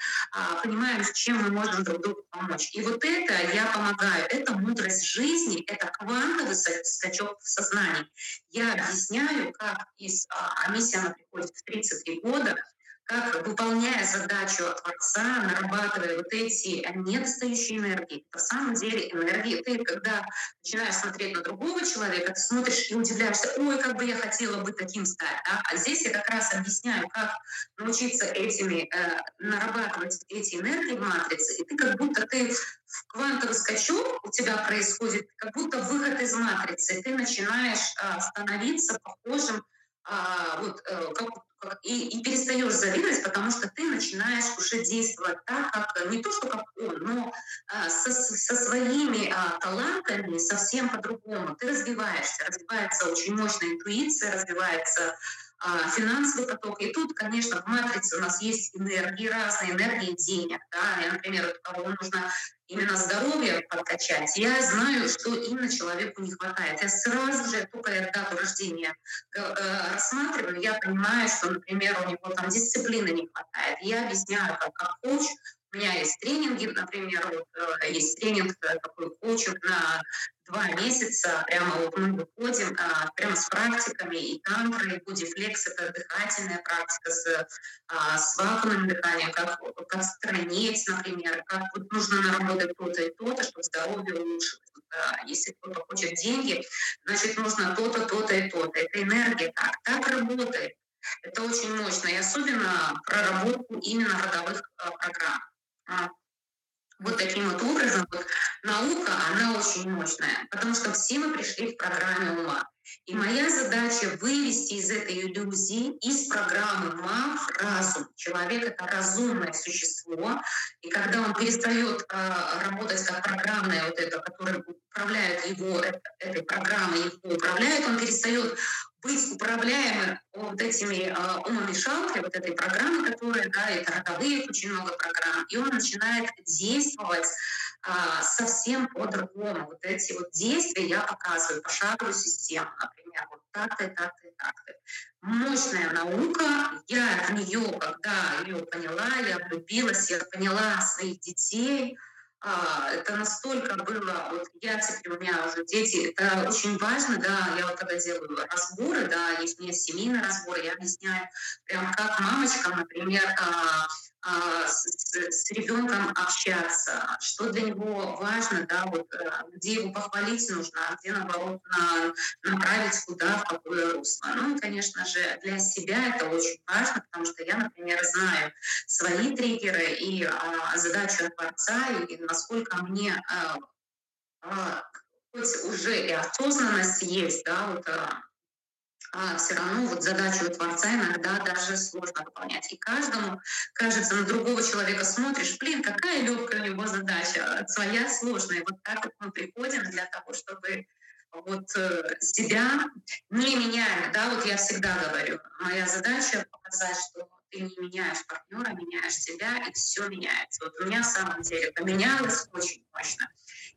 P: понимаем, чем мы можем друг другу помочь. И вот это я помогаю. Это мудрость жизни, это квантовый скачок в сознании. Я объясняю, как из, а миссия она приходит в 33 года, как, выполняя задачу от Творца, нарабатывая вот эти недостающие энергии. На самом деле энергии, ты когда начинаешь смотреть на другого человека, ты смотришь и удивляешься, ой, как бы я хотела бы таким стать. А здесь я как раз объясняю, как научиться этими, э, нарабатывать эти энергии в матрице, и ты как будто ты в квантовый скачок у тебя происходит, как будто выход из матрицы, ты начинаешь э, становиться похожим а, вот, э, как, и, и перестаешь завидовать, потому что ты начинаешь уже действовать так, как не то, что как он, но а, со, со своими а, талантами совсем по-другому. Ты развиваешься, развивается очень мощная интуиция, развивается финансовый поток. И тут, конечно, в матрице у нас есть энергии, разные энергии денег. Да? И, например, кого нужно именно здоровье подкачать, я знаю, что именно человеку не хватает. Я сразу же, только я дату рождения э, рассматриваю, я понимаю, что, например, у него там дисциплины не хватает. Я объясняю, как, как коуч, у меня есть тренинги, например, вот, э, есть тренинг э, такой коучинг на два месяца. Прямо вот мы выходим а, прямо с практиками и тантры, и будифлекс — это дыхательная практика с, а, с вакуумным дыханием, как, как странеть, например, как вот нужно наработать то-то и то-то, чтобы здоровье улучшилось. А, если кто-то хочет деньги, значит, нужно то-то, то-то и то-то. Это энергия так, так работает. Это очень мощно. И особенно проработку именно родовых а, программ. А, вот таким вот образом вот наука, она очень мощная, потому что все мы пришли в программе ума. И моя задача вывести из этой иллюзии, из программы ума в разум. Человек — это разумное существо, и когда он перестает э, работать как программное вот это, которое управляет его, это, этой программой, его управляет, он перестает быть управляемым вот этими э, умомешалкой, вот этой программы, которая, да, это родовые, очень много программ, и он начинает действовать а, совсем по-другому. Вот эти вот действия я показываю, пошаговую систему. Например, вот так-то, так-то, так-то. Мощная наука, я в нее, когда ее поняла, я влюбилась, я поняла своих детей, а, это настолько было, вот я теперь, у меня уже дети, это очень важно, да, я вот когда делаю разборы, да, есть у меня семейные разборы, я объясняю прям как мамочкам, например, а, с, с ребенком общаться, что для него важно, да, вот э, где его похвалить нужно, а где наоборот на, направить куда, в какое русло. Ну и, конечно же, для себя это очень важно, потому что я, например, знаю свои триггеры и а, задачу Творца, и насколько мне а, а, хоть уже и осознанность есть, да, вот а, а все равно вот задачу Творца иногда даже сложно выполнять. И каждому, кажется, на другого человека смотришь, блин, какая легкая у него задача, своя сложная. Вот так вот мы приходим для того, чтобы вот э, себя не меняем. Да, вот я всегда говорю, моя задача показать, что ты не меняешь партнера, меняешь себя, и все меняется. Вот у меня в самом деле поменялось очень мощно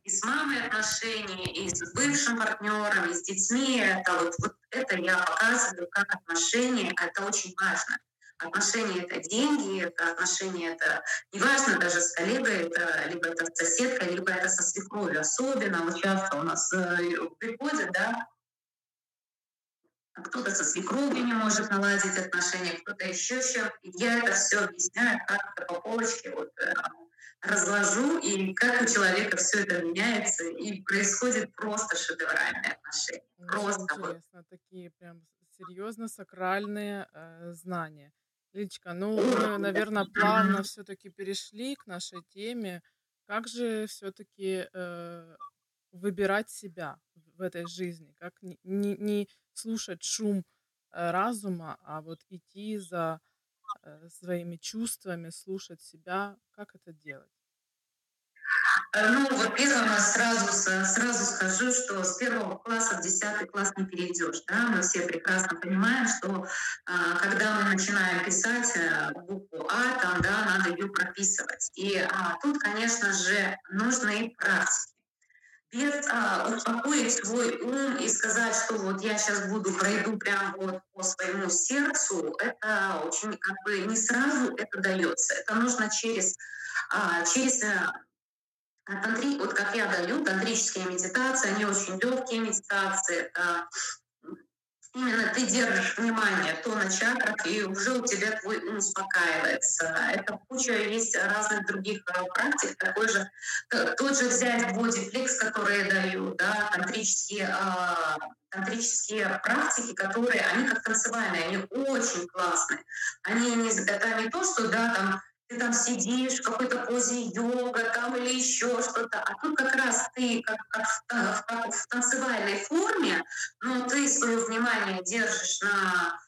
P: и с мамой отношения, и с бывшим партнером, и с детьми. Это вот, вот это я показываю как отношения, это очень важно. Отношения — это деньги, это отношения — это неважно даже с коллегой, это либо это с соседкой, либо это со свекровью. Особенно вот часто у нас э, приходят, да, кто-то со свекровью не может наладить отношения, кто-то еще чем. Я это все объясняю как-то по полочке. Вот, э, разложу, и как у человека все это меняется, и происходит просто шедевральные отношения.
E: Очень
P: Просто вот.
E: интересно, такие прям серьезно сакральные э, знания. Личка, ну мы, наверное, плавно все-таки перешли к нашей теме. Как же все-таки э, выбирать себя в этой жизни? Как не, не, не слушать шум э, разума, а вот идти за своими чувствами, слушать себя? Как это делать?
P: Э, Ну, во-первых, сразу, с- сразу скажу, что с первого класса в десятый класс не перейдешь. Да? Мы все прекрасно понимаем, что а, когда мы начинаем писать э, букву А, там, да, надо ее прописывать. И а, тут, конечно же, нужны практики. Без а, успокоить свой ум и сказать, что вот я сейчас буду пройду прям вот по своему сердцу, это очень как бы не сразу это дается. Это нужно через, а, через э, а тантри, вот как я даю, тантрические медитации, они очень легкие медитации. Это именно ты держишь внимание то на чакрах, и уже у тебя твой ум успокаивается. Это куча есть разных других э, практик, такой же, тот же взять бодифлекс, который я даю, да, тантрические, а, тантрические практики, которые, они как танцевальные, они очень классные. Они не, это не то, что, да, там, ты там сидишь в какой-то позе йога там или еще что-то, а тут как раз ты как, как, в- как в танцевальной форме, но ты свое внимание держишь на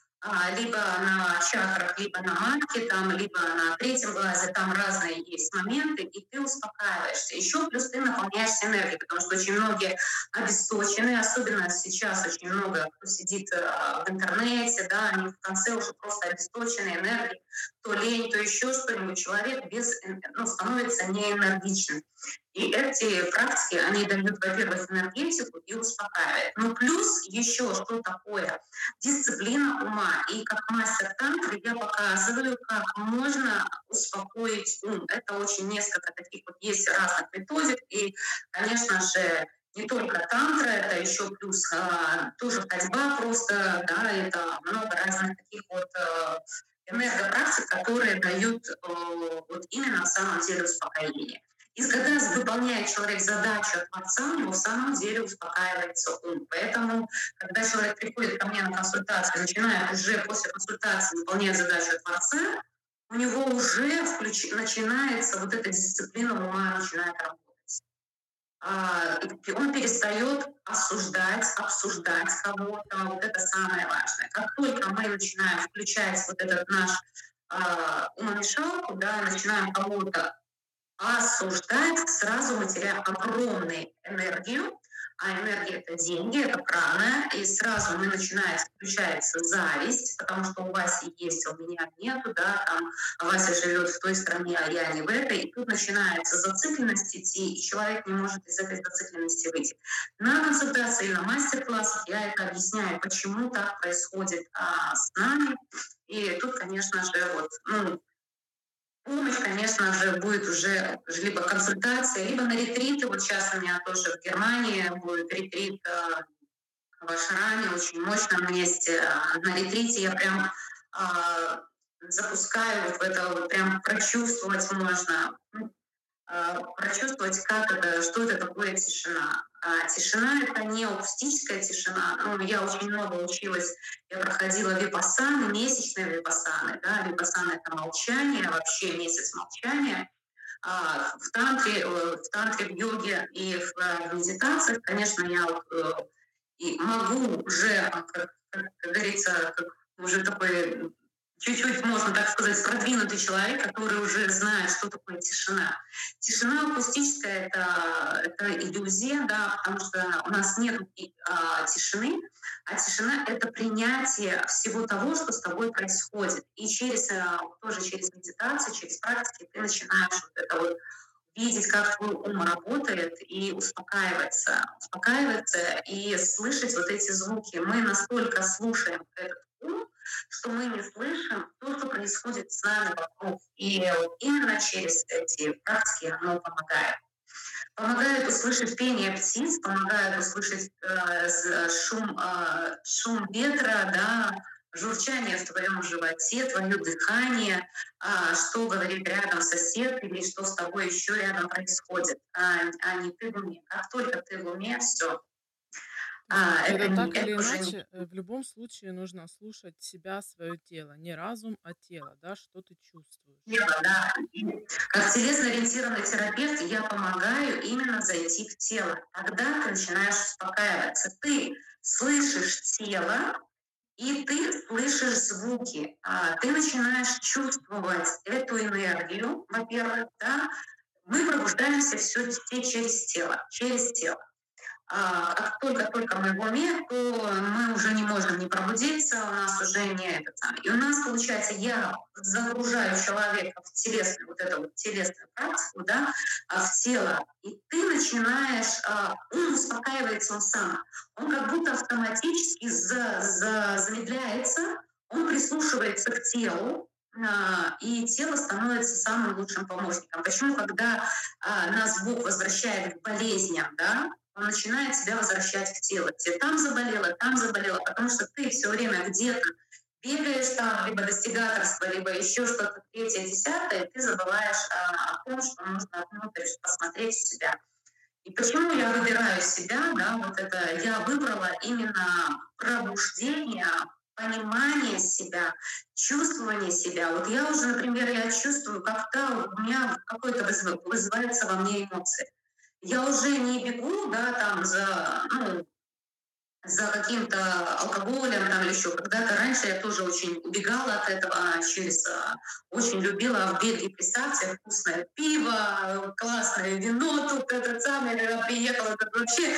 P: либо на чакрах, либо на матке, там, либо на третьем глазе, там разные есть моменты, и ты успокаиваешься. Еще плюс ты наполняешься энергией, потому что очень многие обесточены, особенно сейчас очень много кто сидит э, в интернете, да, они в конце уже просто обесточены энергией, то лень, то еще что-нибудь. Человек без, ну, становится неэнергичным. И эти практики, они дают, во-первых, энергетику и успокаивают. Но плюс еще что такое? Дисциплина ума. И как мастер тантры я показываю, как можно успокоить ум. Это очень несколько таких вот есть разных методик. И, конечно же, не только тантра, это еще плюс а, тоже ходьба просто, да, это много разных таких вот э, энергопрактик, которые дают э, вот именно на самом деле успокоение. И когда выполняет человек задачу от Творца, у него в самом деле успокаивается ум. Поэтому, когда человек приходит ко мне на консультацию, начинает уже после консультации выполнять задачу от Творца, у него уже включ- начинается вот эта дисциплина ума начинает работать. А, он перестает осуждать, обсуждать кого-то. Вот это самое важное. Как только мы начинаем включать вот этот наш а, умомешалку, да, начинаем кого-то осуждать, сразу мы теряем огромную энергию, а энергия — это деньги, это прана, и сразу мы начинаем, включается зависть, потому что у Васи есть, а у меня нету, да, там Вася живет в той стране, а я не в этой, и тут начинается зацикленность идти, и человек не может из этой зацикленности выйти. На консультации, на мастер-классах я это объясняю, почему так происходит а, с нами, и тут, конечно же, вот, ну, Помощь, конечно же, будет уже либо консультация, либо на ретриты. Вот сейчас у меня тоже в Германии будет ретрит э, в Ашраме, очень мощном месте. На ретрите я прям э, запускаю вот в это, прям прочувствовать можно, э, прочувствовать, как это, что это такое тишина. А тишина — это не акустическая тишина. Ну, я очень много училась, я проходила випассаны, месячные випассаны. Да? Випассаны — это молчание, вообще месяц молчания. А в тантре, э, в тантре, в йоге и в, э, медитациях, конечно, я э, и могу уже, как, как говорится, как уже такой чуть-чуть, можно так сказать, продвинутый человек, который уже знает, что такое тишина. Тишина акустическая это, — это иллюзия, да, потому что у нас нет а, тишины, а тишина — это принятие всего того, что с тобой происходит. И через, а, тоже через медитацию, через практики ты начинаешь вот это вот видеть, как твой ум работает и успокаиваться, успокаиваться и слышать вот эти звуки. Мы настолько слушаем этот ум, что мы не слышим то, что происходит с нами вокруг. И именно через эти практики оно помогает. Помогает услышать пение птиц, помогает услышать э, шум, э, шум ветра, да, журчание в твоем животе, твое дыхание, а, что говорит рядом сосед или что с тобой еще рядом происходит, а, а не ты в уме. Как только ты в уме, все,
E: а, это, это так или иначе, не... Э, в любом случае нужно слушать себя, свое тело. Не разум, а тело, да, что ты чувствуешь.
P: Тело, да. Как телесно-ориентированный терапевт я помогаю именно зайти в тело. Тогда ты начинаешь успокаиваться. Ты слышишь тело, и ты слышишь звуки. А, ты начинаешь чувствовать эту энергию, во-первых, да. Мы пробуждаемся все, все через тело, через тело. А как только-только мы уме, то мы уже не можем не пробудиться, у нас уже не самый. И у нас, получается, я загружаю человека в телесную, вот эту вот телесную практику, да, а, в тело, и ты начинаешь, а, он успокаивается он сам. Он как будто автоматически за, за, замедляется, он прислушивается к телу, и тело становится самым лучшим помощником. Почему, когда нас Бог возвращает к болезням, да, он начинает себя возвращать в тело. Тебе там заболело, там заболело, потому что ты все время где-то бегаешь там, либо достигаторство, либо еще что-то третье, десятое, ты забываешь а, о том, что нужно внутрь посмотреть себя. И почему я выбираю себя, да, вот это я выбрала именно пробуждение, понимание себя, чувствование себя. Вот я уже, например, я чувствую, когда у меня какой-то вызывается во мне эмоции я уже не бегу, да, там за, ну, за каким-то алкоголем там или еще. Когда-то раньше я тоже очень убегала от этого, а через а, очень любила в Бельгии, представьте, вкусное пиво, классное вино, тут этот самый, когда приехала, это вообще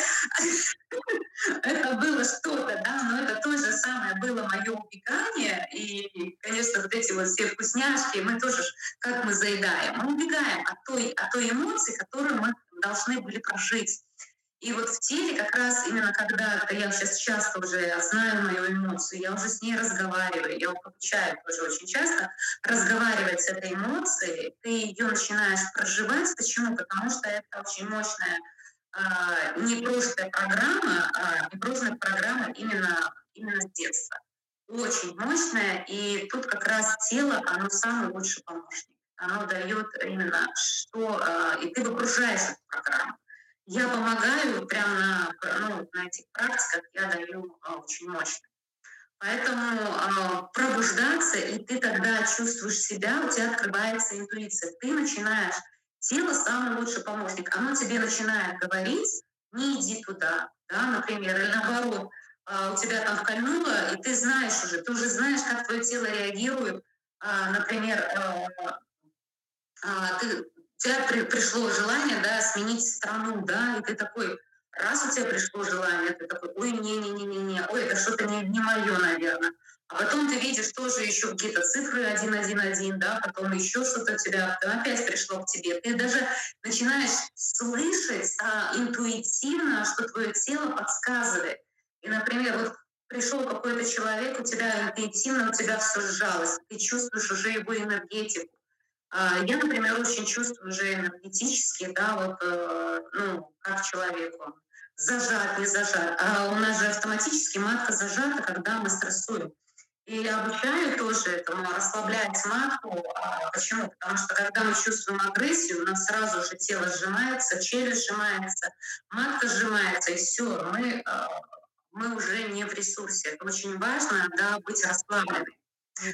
P: <laughs> это было что-то, да, но это то же самое было мое убегание, и, конечно, вот эти вот все вкусняшки, мы тоже, как мы заедаем, мы убегаем от той, от той эмоции, которую мы должны были прожить. И вот в теле как раз именно когда я сейчас часто уже знаю мою эмоцию, я уже с ней разговариваю, я получаю тоже очень часто разговаривать с этой эмоцией, ты ее начинаешь проживать. Почему? Потому что это очень мощная а, не просто программа, а непростая программа именно, именно с детства. Очень мощная, и тут как раз тело, оно самый лучший помощник. Оно дает именно что, а, и ты выгружаешь эту программу. Я помогаю прямо на, ну, на этих практиках, я даю а, очень мощно. Поэтому э, пробуждаться, и ты тогда чувствуешь себя, у тебя открывается интуиция. Ты начинаешь, тело самый лучший помощник, оно тебе начинает говорить, не иди туда, да, например, или наоборот, э, у тебя там вкольнуло, и ты знаешь уже, ты уже знаешь, как твое тело реагирует, э, например, э, э, ты тебя при, пришло желание, да, сменить страну, да, и ты такой, Раз у тебя пришло желание, ты такой, ой, не-не-не-не-не, ой, это что-то не, не мое, наверное. А потом ты видишь тоже еще какие-то цифры 1-1-1, да, потом еще что-то у тебя опять пришло к тебе. Ты даже начинаешь слышать а, интуитивно, что твое тело подсказывает. И, например, вот пришел какой-то человек, у тебя интуитивно, у тебя все сжалось, ты чувствуешь уже его энергетику. А, я, например, очень чувствую уже энергетически, да, вот, э, ну, как человеку. Зажат, не зажат. А у нас же автоматически матка зажата, когда мы стрессуем. И я обучаю тоже этому, расслаблять матку. А почему? Потому что когда мы чувствуем агрессию, у нас сразу же тело сжимается, челюсть сжимается, матка сжимается, и все, мы, а, мы уже не в ресурсе. Это очень важно, да, быть расслабленными.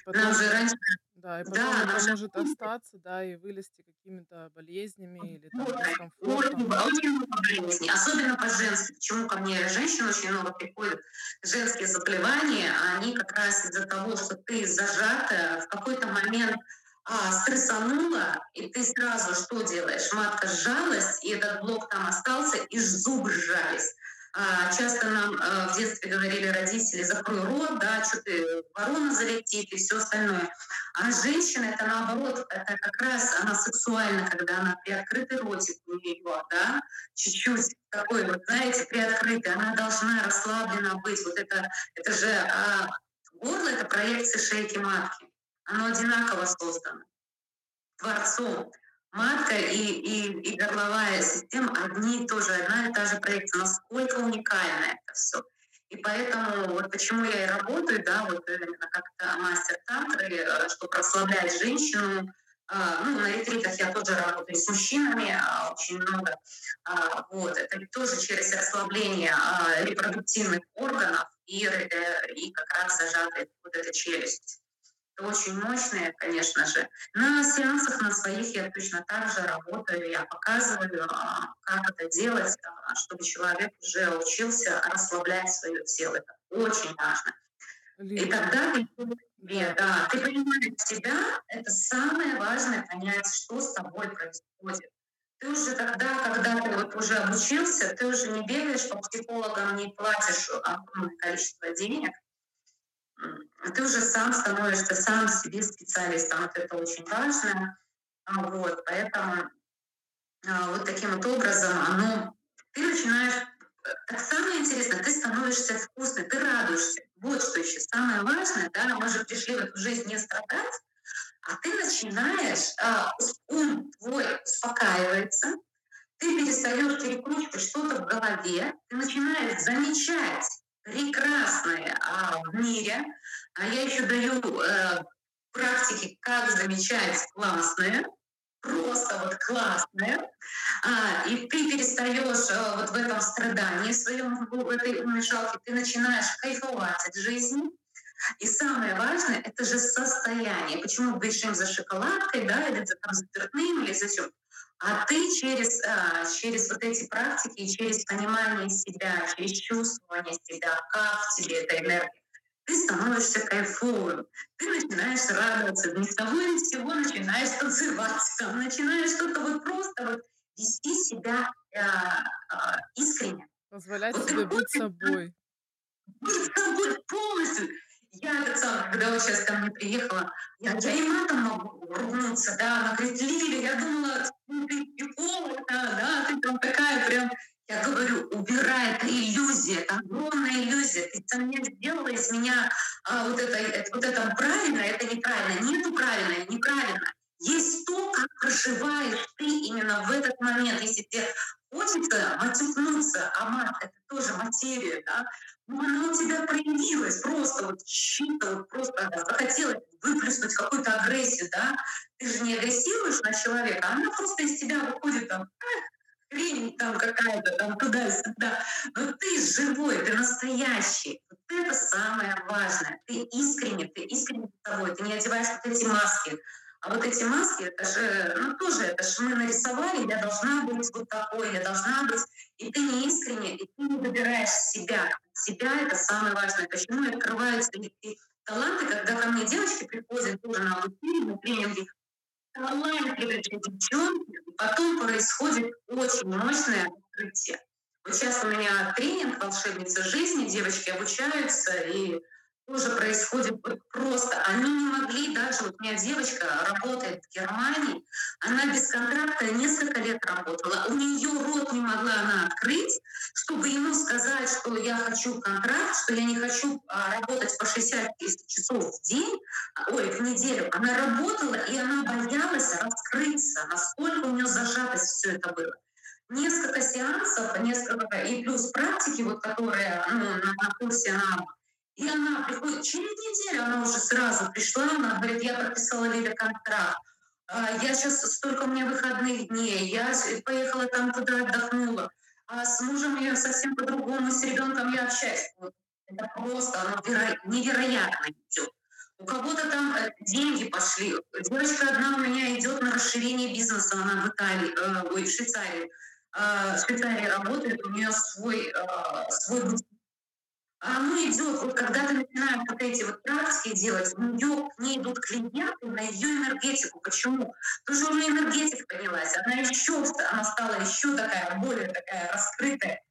E: потом-
P: Нам же раньше
E: Да, и потом
P: Да,
E: это
P: наша-
E: может остаться, да, и вылезти какими-то болезнями или там дискомфортом.
P: болезней, особенно по-женски. Почему ко мне женщин очень много приходят? Женские заболевания, они как раз из-за того, что ты зажата, в какой-то момент а, стрессанула, и ты сразу что делаешь? Матка сжалась, и этот блок там остался, и зубы сжались. А, часто нам а, в детстве говорили родители, закрой рот, да, что ты, ворона залетит и все остальное. А женщина это наоборот, это как раз она сексуальна, когда она приоткрытый ротик у нее, да, чуть-чуть такой вот, знаете, приоткрытый, она должна расслаблена быть. Вот это, это же а, горло, это проекция шейки матки. Оно одинаково создано Творцом. Матка и, и, и горловая система одни и тоже, одна и та же проекция. Насколько уникально это все. И поэтому вот почему я и работаю, да, вот именно как-то мастер тантры, э, чтобы расслаблять женщину. А, Ну, на ретритах я тоже работаю с мужчинами а, очень много. А, Вот, это тоже через расслабление репродуктивных органов и, э, и как раз зажатая вот эта челюсть. Очень мощные, конечно же. На сеансах на своих я точно так же работаю, я показываю, а, как это делать, а, чтобы человек уже учился расслаблять свое тело. Это очень важно. И тогда ты, себе, да, ты понимаешь себя, это самое важное понять, что с тобой происходит. Ты уже тогда, когда ты вот уже обучился, ты уже не бегаешь по психологам, не платишь огромное количество денег, ты уже сам становишься сам себе специалистом. Вот это очень важно. А, Вот, поэтому а, вот таким вот образом оно, ты начинаешь, э, так самое интересное, ты становишься вкусной, ты радуешься. Вот что еще самое важное, да, мы же пришли в эту жизнь не страдать, а ты начинаешь, а, ум твой успокаивается, ты перестаешь перекручивать что-то в голове, ты начинаешь замечать прекрасное а, в мире. А я еще даю э, практики, как замечать классное, просто вот классное. А, и ты перестаешь э, вот в этом страдании своем, в этой умешалке, ты начинаешь кайфовать от жизни. И самое важное — это же состояние. Почему мы бежим за шоколадкой, да, или за, там, за спиртным, или за чем? А ты через, а, через вот эти практики, через понимание себя, через чувствование себя, как тебе эта энергия, ты становишься кайфовым, ты начинаешь радоваться, ни с того ни с сего начинаешь танцевать, там, начинаешь что-то вот просто вот вести себя а, а, искренне.
E: Позволять
P: Вот
E: себе быть собой. <laughs>
P: быть собой полностью. Я этот сам, когда вот сейчас ко мне приехала, я, я и матом могу ругнуться, да, она говорит, Лиля, я думала, ну, ты психолог, да, ты там такая прям, я говорю, убирай, это иллюзия, это огромная иллюзия. Ты сам мне сделала из меня а, вот, это, это, вот это правильно, это неправильно. Нету правильно, неправильно. Есть то, как проживаешь ты именно в этот момент. Если тебе хочется матюкнуться, а мат — это тоже материя, да, ну, она у тебя проявилась просто вот чисто, просто захотелось выплеснуть какую-то агрессию, да, ты же не агрессируешь на человека, а она просто из тебя выходит там, «Эх, хрень там какая-то, там туда-сюда. Но ты живой, ты настоящий. Вот это самое важное. Ты искренне, ты искренне с тобой, ты не одеваешь вот эти маски. А вот эти маски, это же, ну тоже, это же мы нарисовали, я должна быть вот такой, я должна быть. И ты не искренне, и ты не выбираешь себя. Себя — это самое важное. Почему открываются эти таланты, когда ко мне девочки приходят тоже на обучение, на тренинги, талантливые девчонки, и потом происходит очень мощное открытие. Вот сейчас у меня тренинг «Волшебница жизни», девочки обучаются, и тоже происходит просто. Они не могли даже, вот у меня девочка работает в Германии, она без контракта несколько лет работала, у нее рот не могла она открыть, чтобы ему сказать, что я хочу контракт, что я не хочу а, работать по 60 часов в день, а, ой, в неделю. Она работала, и она боялась раскрыться, насколько у нее зажатость все это было несколько сеансов, несколько и плюс практики, вот которые ну, на, на курсе она и она приходит, через неделю она уже сразу пришла, она говорит, я подписала Лиля контракт, а, я сейчас столько у меня выходных дней, я поехала там туда, отдохнула, а с мужем я совсем по-другому, с ребенком я общаюсь. Вот. Это просто оно веро... невероятно идет. У кого-то там э, деньги пошли. Девочка одна у меня идет на расширение бизнеса, она в Италии, э, ой, в Швейцарии. Э, в Швейцарии работает, у нее свой, э, свой бутик а оно идет, вот когда ты начинаешь вот эти вот практики делать, у нее, к ней идут клиенты на ее энергетику. Почему? Потому что уже энергетика поднялась, она еще, она стала еще такая, более такая раскрытая.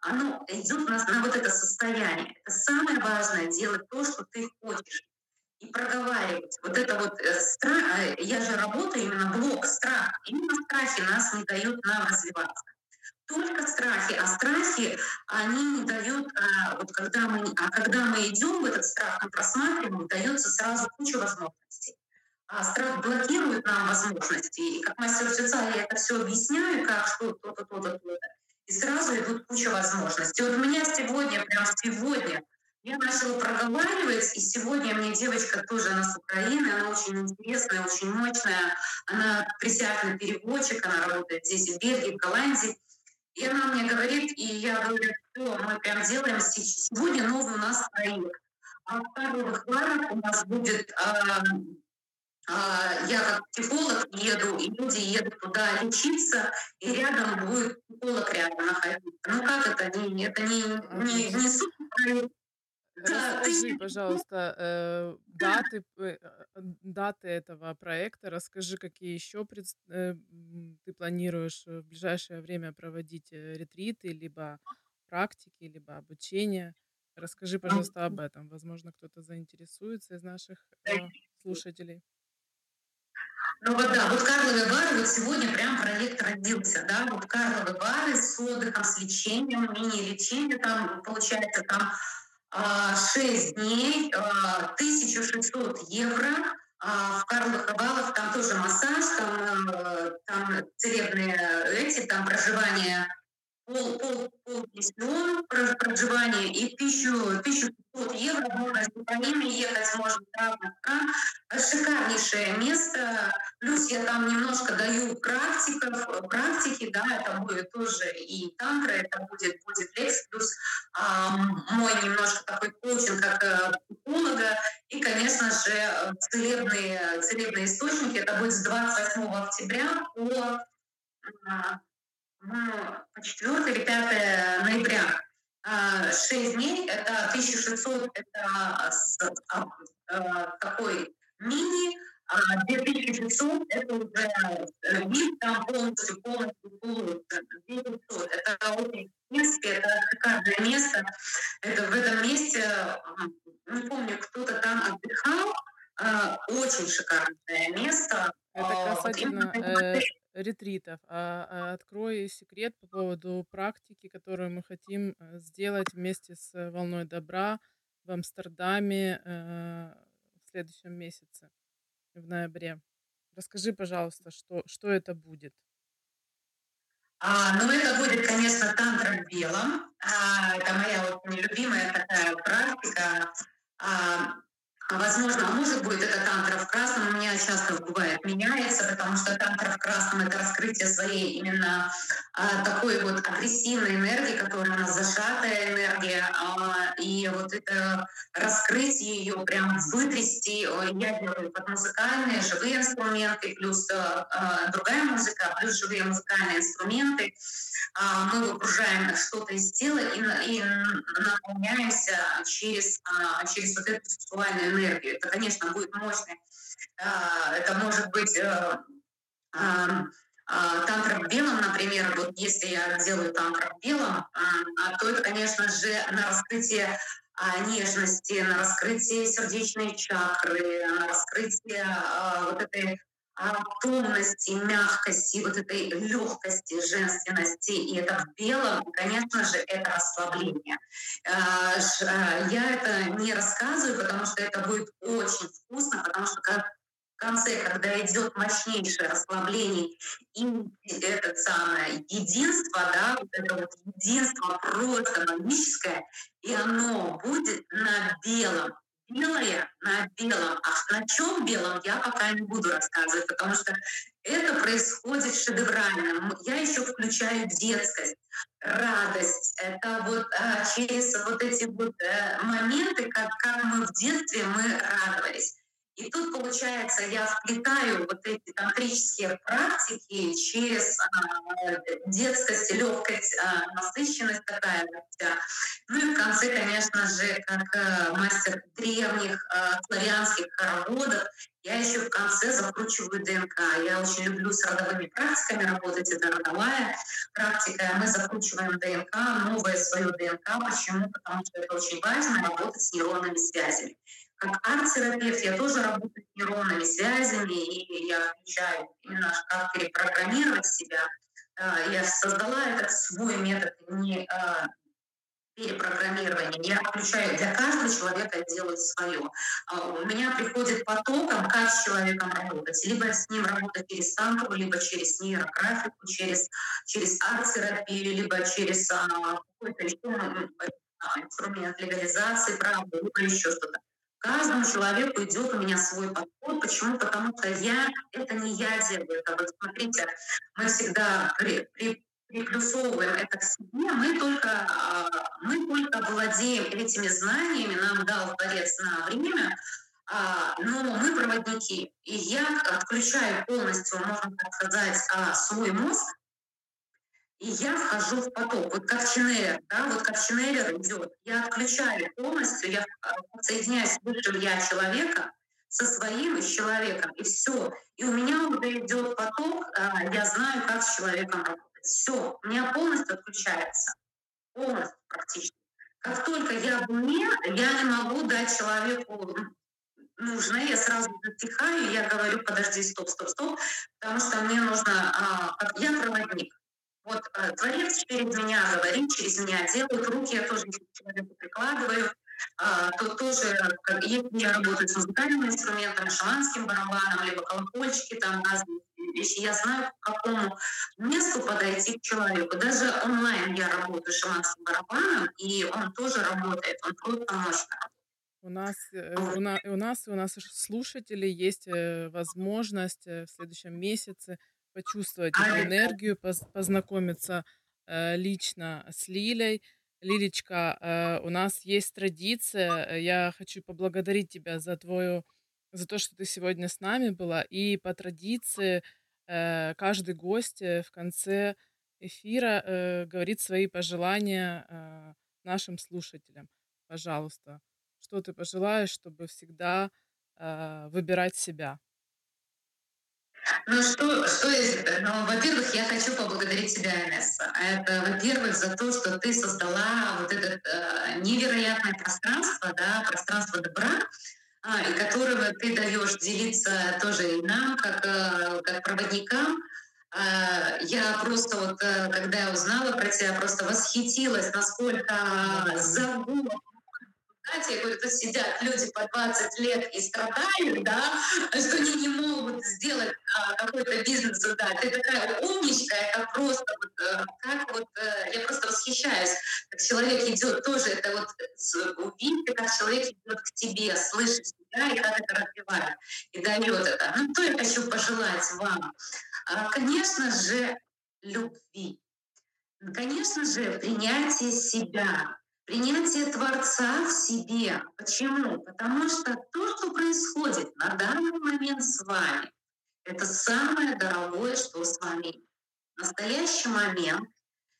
P: Оно идет на, на вот это состояние. Это самое важное, делать то, что ты хочешь. И проговаривать. Вот это вот э, страх, э, я же работаю именно блок страх. Именно страхи нас не дают нам развиваться только страхи, а страхи, они не дают, а, вот когда мы, а когда мы идем в этот страх, мы просматриваем, дается сразу куча возможностей. А страх блокирует нам возможности. И как мастер жреца я это все объясняю, как что то-то, то-то, то-то. И сразу идут куча возможностей. Вот у меня сегодня, прям сегодня, я начала проговаривать, и сегодня мне девочка тоже, она с Украины, она очень интересная, очень мощная, она присяжный переводчик, она работает здесь, в Бельгии, в Голландии. И она мне говорит, и я говорю, что мы прям делаем сегодня новый у нас проект. А в Карловых Варах у нас будет а, а, я как психолог еду, и люди едут туда лечиться, и рядом будет психолог рядом находиться. Ну как это? Не, это не, не, не супер
E: да, расскажи, пожалуйста, э, даты, э, даты этого проекта. Расскажи, какие еще э, ты планируешь в ближайшее время проводить ретриты, либо практики, либо обучение. Расскажи, пожалуйста, об этом. Возможно, кто-то заинтересуется из наших слушателей.
P: Ну вот да, вот Карловы Вары, вот сегодня прям проект родился, да, вот Карловы Вары с отдыхом, с лечением, мини-лечение, там получается там 6 дней, 1600 евро. А в Карловых Валах там тоже массаж, там, э, там целебные эти, там проживание пол, пол, пол пенсион проживание и тысячу, 1500 евро можно с ними ехать, можно стран. Шикарнейшее место. Плюс я там немножко даю практиков, практики, да, это будет тоже и тантра, это будет будет лекс, плюс а, мой немножко такой коучинг как э, психолога. И, конечно же, целебные, целебные источники. Это будет с 28 октября по по 4 или 5 ноября. 6 дней, это 1600, это а, а, такой мини, а 2500 это уже вид там полностью, полностью, полностью 2500. Это очень, в принципе, это шикарное место. Это в этом месте, не помню, кто-то там отдыхал, очень шикарное место.
E: Это касательно э, ретритов. А, а открой секрет по поводу практики, которую мы хотим э, сделать вместе с «Волной добра» в Амстердаме э, в следующем месяце, в ноябре. Расскажи, пожалуйста, что, что это будет?
P: А, ну, это будет, конечно, тантра в белом. А, это моя вот нелюбимая такая практика. А, Возможно, может быть, это тантра в красном. У меня часто бывает меняется, потому что тантра в красном — это раскрытие своей именно а, такой вот агрессивной энергии, которая у нас зажатая энергия. А, и вот это раскрытие ее, прям вытрясти. Я делаю под музыкальные, живые инструменты, плюс а, а другая музыка, плюс живые музыкальные инструменты. А, мы выгружаем что-то из тела и, и наполняемся через, а, через вот эту сексуальную энергию. Это, конечно, будет мощно. А, это может быть а, тантра в белом, например, вот если я делаю тантра а, то это, конечно же, на раскрытие а, нежности, на раскрытие сердечной чакры, на раскрытие вот этой томности, мягкости, вот этой легкости, женственности. И это в белом, конечно же, это расслабление. Я это не рассказываю, потому что это будет очень вкусно, потому что в конце, когда идет мощнейшее расслабление и это самое единство, да, вот это вот единство просто магическое, и оно будет на белом, белое на белом. А на чем белом, я пока не буду рассказывать, потому что это происходит шедеврально. Я еще включаю детскость, радость. Это вот а, через вот эти вот а, моменты, как, как мы в детстве мы радовались. И тут, получается, я вплетаю вот эти тантрические практики через э, детскость, легкость, э, насыщенность такая. Ну и в конце, конечно же, как э, мастер древних э, славянских хороводов, я еще в конце закручиваю ДНК. Я очень люблю с родовыми практиками работать. Это родовая практика. Мы закручиваем ДНК, новое свое ДНК. Почему? Потому что это очень важно работать с нейронными связями как арт-терапевт я тоже работаю с нейронными связями, и я включаю именно как перепрограммировать себя. А, я создала этот свой метод не а, перепрограммирования. Я включаю для каждого человека я делаю свое. А, у меня приходит потоком, как с человеком работать. Либо с ним работать через танковую, либо через нейрографику, через, через арт-терапию, либо через какой-то еще инструмент легализации, правда, либо еще что-то каждому человеку идет у меня свой подход. Почему? Потому что я, это не я делаю. Это вот смотрите, мы всегда при, при, приплюсовываем это к себе, мы только, а, мы только владеем этими знаниями, нам дал Творец на время, а, но мы проводники. И я отключаю полностью, можно сказать, а, свой мозг, и я вхожу в поток. Вот как ченнелер, да, вот как ченнелер идет. Я отключаю полностью, я соединяюсь с высшим я человека, со своим и с человеком, и все. И у меня уже идет поток, а, я знаю, как с человеком работать. Все, у меня полностью отключается. Полностью практически. Как только я в уме, я не могу дать человеку нужное, я сразу затихаю, я говорю, подожди, стоп, стоп, стоп, потому что мне нужно, а, я проводник, вот э, творец через меня говорит, через меня делает, руки я тоже человеку прикладываю. А, то тоже, как, если я работаю с музыкальным инструментом, шаманским барабаном, либо колокольчики, там разные вещи, я знаю, к какому месту подойти к человеку. Даже онлайн я работаю шаманским барабаном, и он тоже работает, он просто мощно
E: у нас, э, у, на, у нас и у нас слушателей есть э, возможность в следующем месяце почувствовать эту энергию, познакомиться э, лично с Лилей. Лилечка, э, у нас есть традиция. Э, я хочу поблагодарить тебя за твою, за то, что ты сегодня с нами была. И по традиции каждый гость в конце эфира говорит свои пожелания нашим слушателям. Пожалуйста, что ты пожелаешь, чтобы всегда выбирать себя?
P: Ну что, что есть? Ну, во-первых, я хочу поблагодарить тебя, Инесса. Это, во-первых, за то, что ты создала вот это э, невероятное пространство, да, пространство добра, э, и которого ты даешь делиться тоже и нам, как, э, как проводникам. Э, я просто вот, э, когда я узнала про тебя, просто восхитилась, насколько загуб я говорю, тут сидят люди по 20 лет и страдают, да, что они не могут сделать а, какой-то бизнес да. Ты такая умничка, это просто вот, э, как вот, э, я просто восхищаюсь, как человек идет тоже, это вот увидеть, как человек идет к тебе, слышит тебя и как это развивает, и дает это. Ну, что я хочу пожелать вам? А, конечно же, любви. Конечно же, принятие себя, принятие Творца в себе. Почему? Потому что то, что происходит на данный момент с вами, это самое дорогое, что с вами. Настоящий момент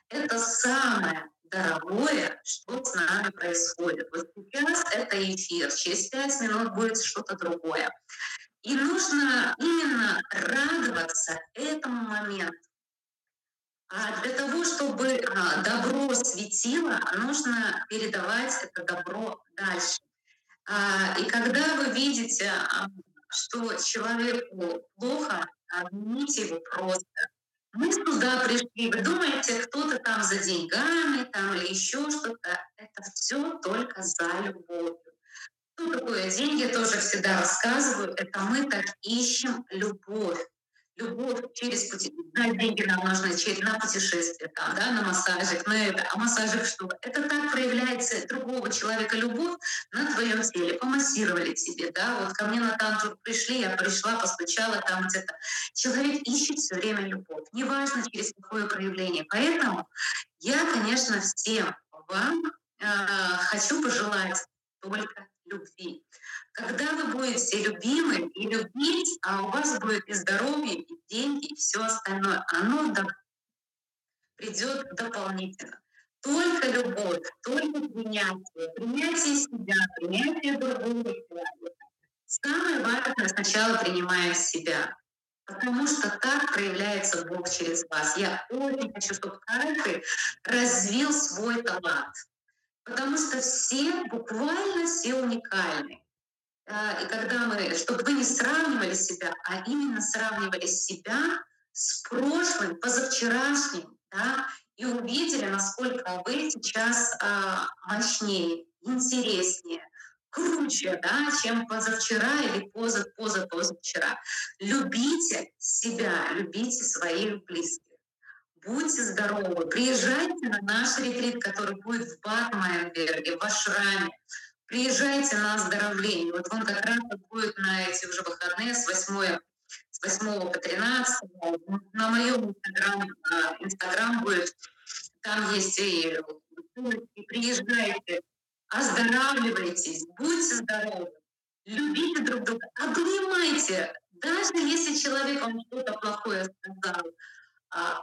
P: это самое дорогое, что с нами происходит. Вот сейчас это эфир, через пять минут будет что-то другое. И нужно именно радоваться этому моменту. А для того, чтобы а, добро светило, нужно передавать это добро дальше. А, И когда вы видите, что человеку плохо, обнимите его просто. Мы сюда пришли, вы думаете, кто-то там за деньгами там, или еще что-то. Это все только за любовью. Что такое деньги, тоже всегда рассказываю. Это мы так ищем любовь. Любовь через пути... Да, деньги нам нужны через, на путешествие, там, да, на массажик, на это. А массажик что? Это так проявляется другого человека любовь на твоем теле. Помассировали тебе, да, вот ко мне на танцу пришли, я пришла, постучала там где-то. Человек ищет все время любовь, неважно через какое проявление. Поэтому я, конечно, всем вам э, хочу пожелать только любви. Когда вы будете любимы и любить, а у вас будет и здоровье, и деньги, и все остальное, оно придет дополнительно. Только любовь, только принятие, принятие себя, принятие другого человека. Самое важное сначала принимаем себя, потому что так проявляется Бог через вас. Я очень хочу, чтобы каждый развил свой талант, потому что все, буквально все уникальны. А, И когда мы, чтобы вы не сравнивали себя, а именно сравнивали себя с прошлым, позавчерашним, да, и увидели, насколько вы сейчас а, мощнее, интереснее, круче, да, чем позавчера или поза, поза, позавчера. Любите себя, любите своих близких. Будьте здоровы. Приезжайте на наш ретрит, который будет в Бад-Майенберге, в Ашраме. Приезжайте на оздоровление. Вот он как раз будет на эти уже выходные с 8, с 8 по 13. На моем инстаграм, а, инстаграм будет. Там есть и, и приезжайте, оздоравливайтесь, будьте здоровы, любите друг друга, обнимайте. Даже если человек вам что-то плохое сказал, а,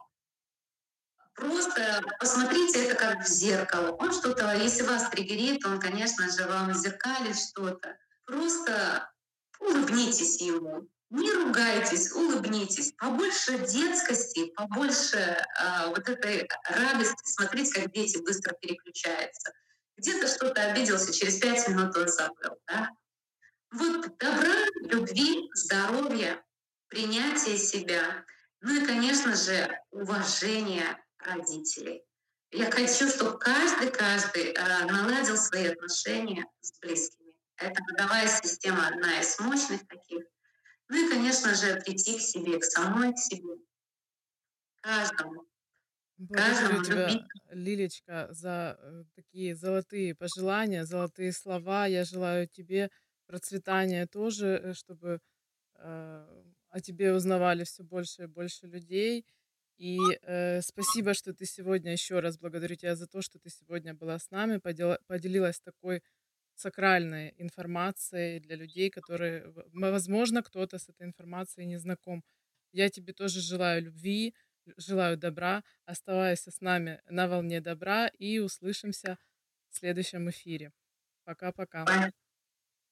P: Просто посмотрите это как в зеркало. Он что-то, если вас триггерит, он, конечно же, вам зеркалит что-то. Просто улыбнитесь ему. Не ругайтесь, улыбнитесь. Побольше детскости, побольше э, вот этой радости. Смотрите, как дети быстро переключаются. Где-то что-то обиделся, через пять минут он забыл. Да? Вот добра, любви, здоровья, принятия себя. Ну и, конечно же, уважение родителей. Я хочу, чтобы каждый, каждый э, наладил свои отношения с близкими. Это родовая система одна из мощных таких. Ну и, конечно же, прийти к себе, к самой к себе. Каждому.
E: Благодарю
P: Каждому
E: тебя,
P: любить.
E: Лилечка, за э, такие золотые пожелания, золотые слова. Я желаю тебе процветания тоже, э, чтобы э, о тебе узнавали все больше и больше людей. И э, спасибо, что ты сегодня, еще раз благодарю тебя за то, что ты сегодня была с нами, подела- поделилась такой сакральной информацией для людей, которые, возможно, кто-то с этой информацией не знаком. Я тебе тоже желаю любви, желаю добра. Оставайся с нами на волне добра и услышимся в следующем эфире. Пока-пока.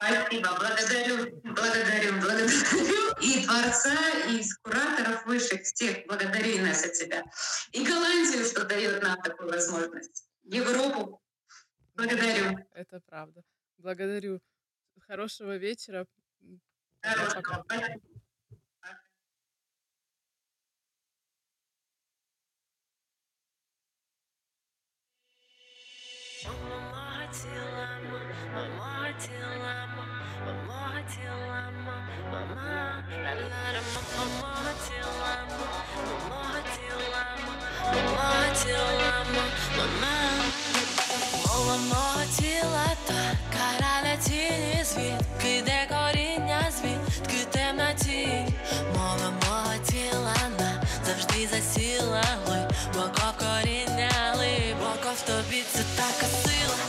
P: Спасибо, благодарю, благодарю, благодарю и Творца, и кураторов высших всех. Благодарю, Инесса, тебя. И Голландию, что дает нам такую возможность. Европу. Благодарю.
E: Это правда. Благодарю. Хорошего вечера.
P: Хорошего.
S: Мама хотела, мама тіла, мого тіла, мама, мого тіла, мого тіла, мого тіла, мама, мова мого коріння, звідки темна тінь, засіла глибоко коріння, глибоко в тобі це така сила.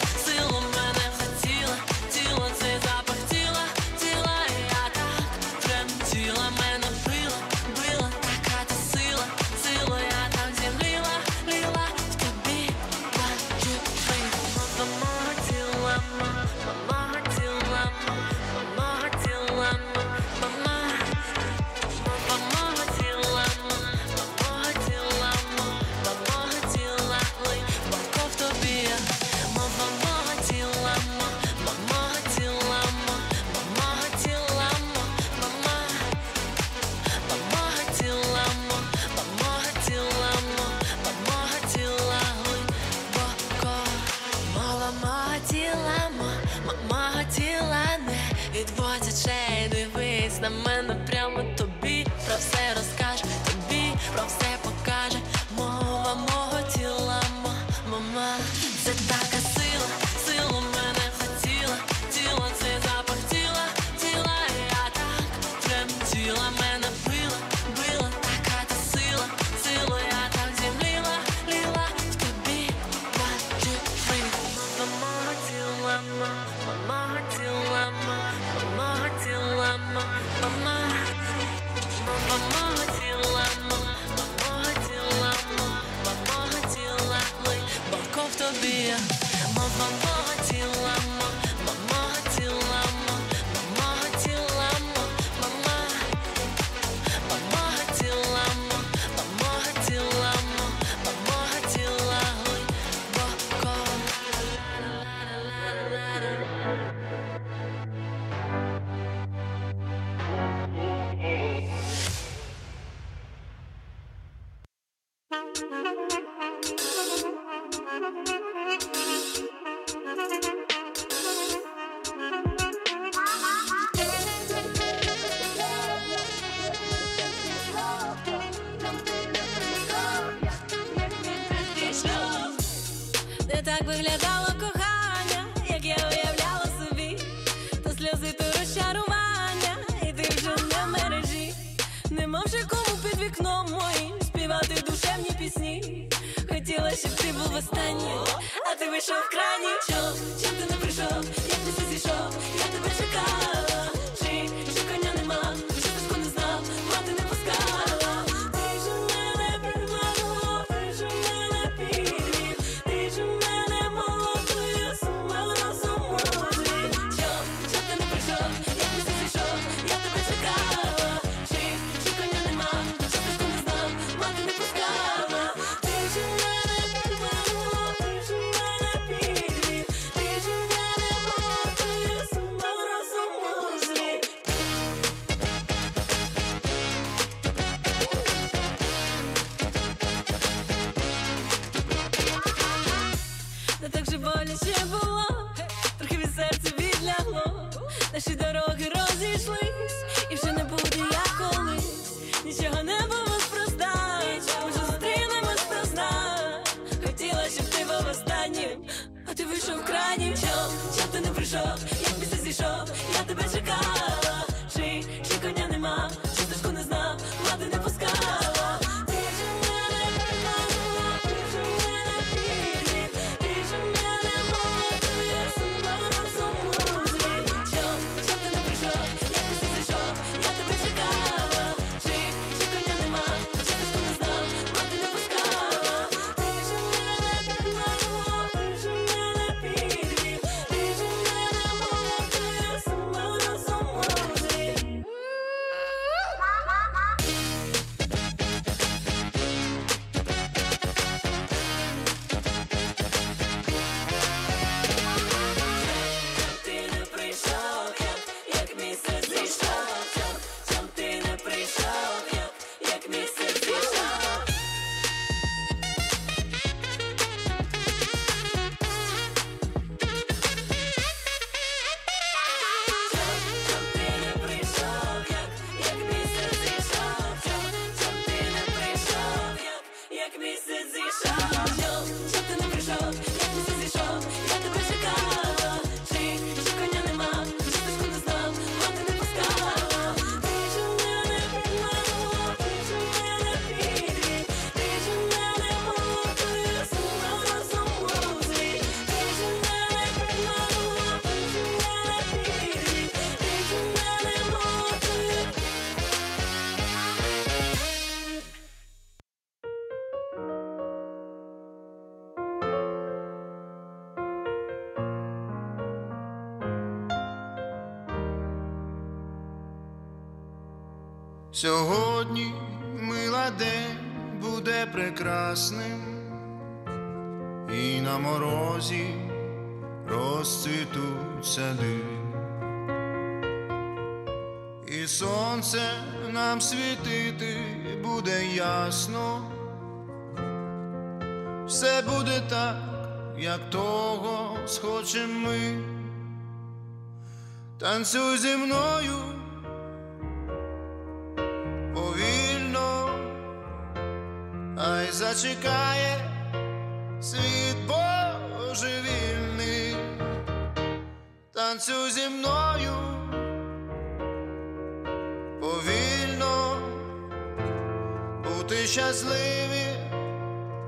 T: Сьогодні мила день буде прекрасним, і на морозі розцвітуть сади, і сонце нам світити буде ясно, все буде так, як того схочем ми, танцюй зі мною. Зачекає світ божевільний, танцюй зі мною повільно, бути щасливі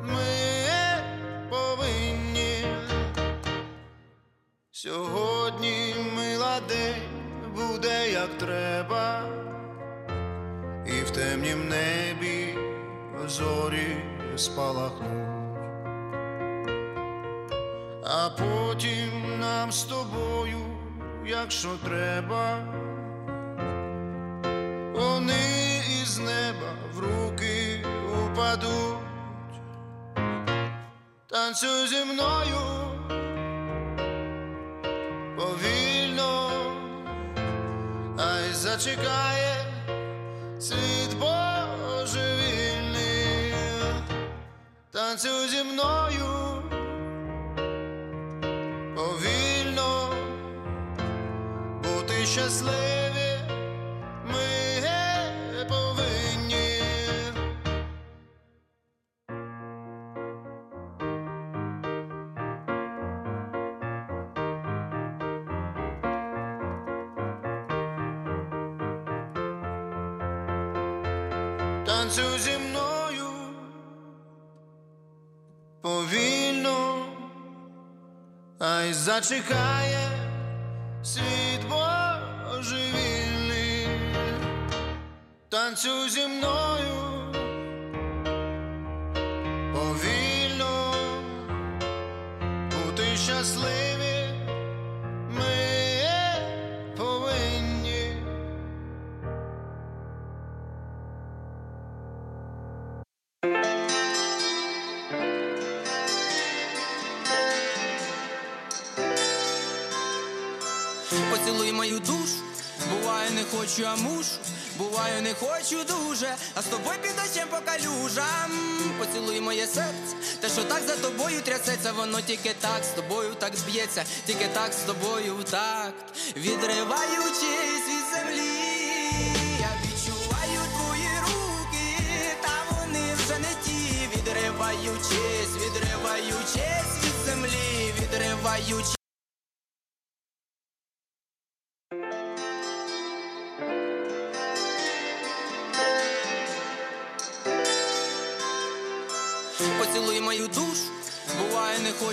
T: ми повинні. Сьогодні мила день буде як треба, і в темнім небі зорі спалахнуть, а потім нам з тобою, якщо треба, вони із неба в руки упадуть, танцюй зі мною повільно, ай зачекає світ божевільний, танцюй зі мною повільно, бути щасливі Зачекає світ божевільний, танцюй зі мною повільно, бути щасливі
N: хочу, а мушу. Буваю, не хочу дуже, а з тобою під дощем по калюжам. Поцілуй моє серце, те, що так за тобою трясеться, воно тільки так з тобою так б'ється, тільки так з тобою в такт, відриваючись від землі, я відчуваю твої руки, та вони вже не ті, відриваючись, відриваючись від землі, відриваючись.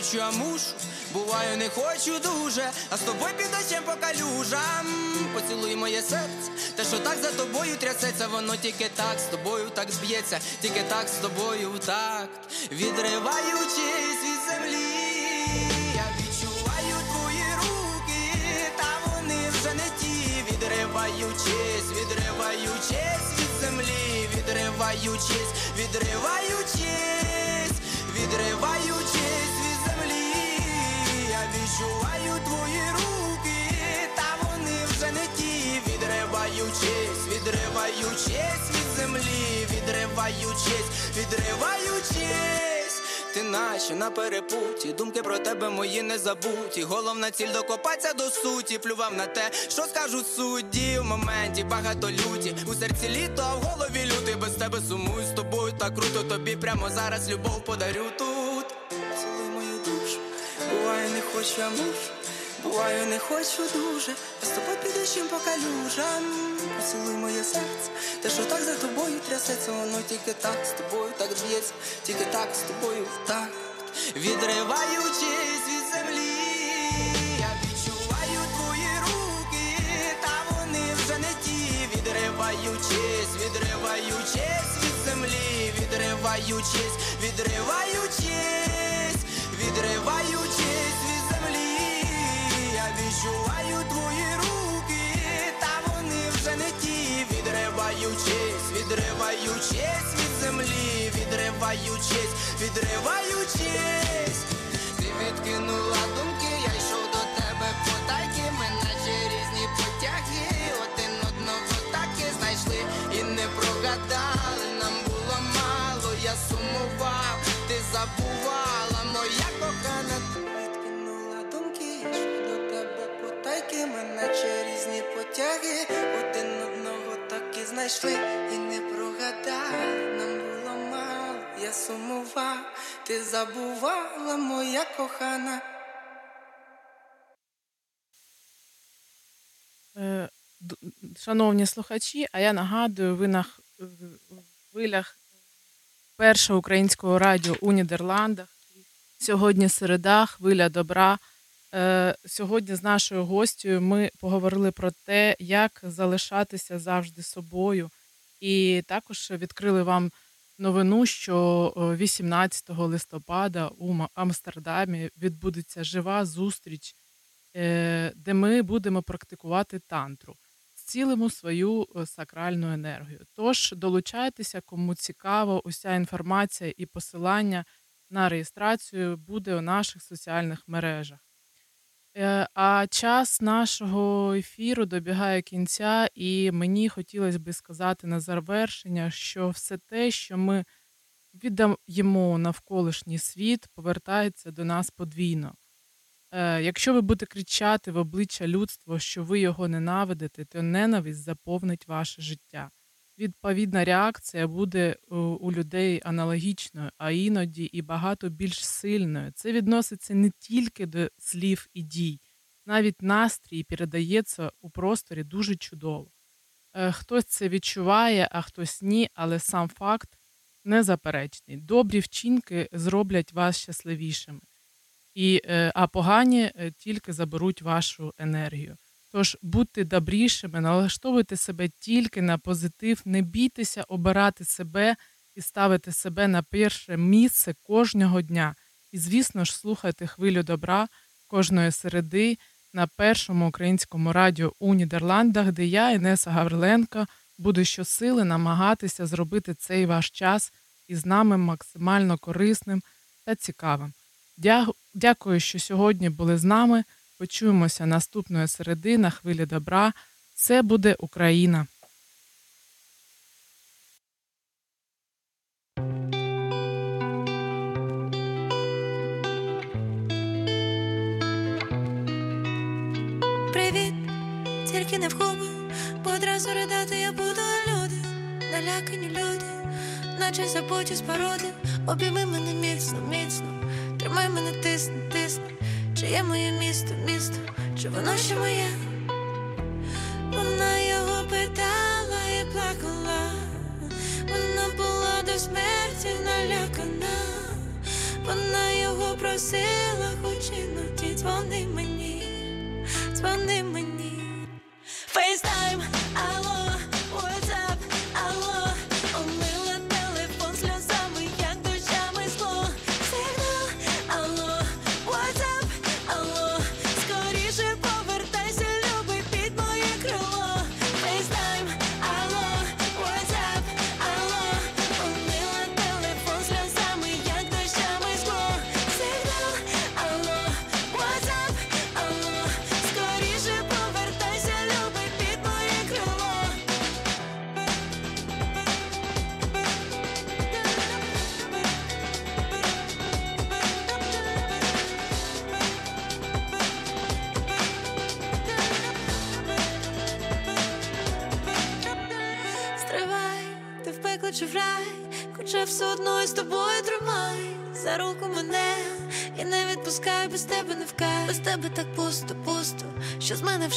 N: Хочу, а мушу. Буваю, не хочу дуже, а з тобою під дощем по калюжам. Поцілуй моє серце, те, що так за тобою трясеться, воно тільки так з тобою так зб'ється, тільки так з тобою в такт, відриваючись від землі, я відчуваю твої руки, та вони вже не ті, відриваючись, відриваючись від землі, відриваючись, відриваючись, відриваючись відриваючись, відриваючись. Ти наче на перепуті, думки про тебе мої не забуті. Головна ціль докопатися до суті, плював на те, що скажуть судді в моменті багато люті. У серці літо, а в голові лютий без тебе сумую з тобою так круто. Тобі прямо зараз любов подарю тут. Цілуй мою душу, буває не хочу, а мушу. Буваю, не хочу дуже, тобою під дощем по калюжам. Поцілуй моє серце, те, що так за тобою трясеться, воно тільки так з тобою так б'ється, тільки так з тобою в такт, відриваючись від землі, я відчуваю твої руки, та вони вже не ті, відриваючись, відриваючись від землі, відриваючись, відриваючись, відриваючись відриваючись, ти відкинула думки, я йшов до тебе потайки, ми наче різні потяги, один одного так і знайшли і не прогадали, нам було мало, я сумував, ти забувала, моя кохана, ти відкинула думки, я до тебе потайки, ми наче різні потяги, один одного так і знайшли і не прогадали, я
U: сумував, ти забувала, моя кохана.
E: Е, Шановні слухачі, а я нагадую, ви на хвилях першого українського радіо у Нідерландах. Сьогодні середа, хвиля добра. Е, Сьогодні з нашою гостю ми поговорили про те, як залишатися завжди собою. І також відкрили вам новину, що е, 18 листопада у Амстердамі відбудеться жива зустріч е, де ми будемо практикувати тантру, зцілимо свою е, сакральну енергію. Тож долучайтеся, кому цікаво, уся інформація і посилання на реєстрацію буде у наших соціальних мережах. Е, А час нашого ефіру добігає кінця, і мені хотілося би сказати на завершення, що все те, що ми віддаємо навколишній світ, повертається до нас подвійно. Е, Якщо ви будете кричати в обличчя людства, що ви його ненавидите, то ненависть заповнить ваше життя. Відповідна реакція буде у, у людей аналогічною, а іноді і багато більш сильною. Це відноситься не тільки до слів і дій, навіть настрій передається у просторі дуже чудово. Е, Хтось це відчуває, а хтось ні, але сам факт незаперечний. Добрі вчинки зроблять вас щасливішими і, е, а погані е, тільки заберуть вашу енергію. Тож будьте добрішими, налаштовуйте себе тільки на позитив, не бійтеся обирати себе і ставити себе на перше місце кожного дня. І, звісно ж, слухайте хвилю добра кожної середи на першому українському радіо у Нідерландах, де я, Інеса Гавриленко, буду щосили намагатися зробити цей ваш час із нами максимально корисним та цікавим. Дякую, що сьогодні були з нами. Почуємося наступної середи на хвилі добра. Це буде Україна.
S: Привіт, тільки не в губи, бо одразу ридати я буду люди, налякані люди, наче забуті з породи, обійми мене міцно, міцно, тримай мене тисни, тисни, чи є моє місто, місто, чи воно ще моє? Вона його питала і плакала, вона була до смерті налякана, вона його просила,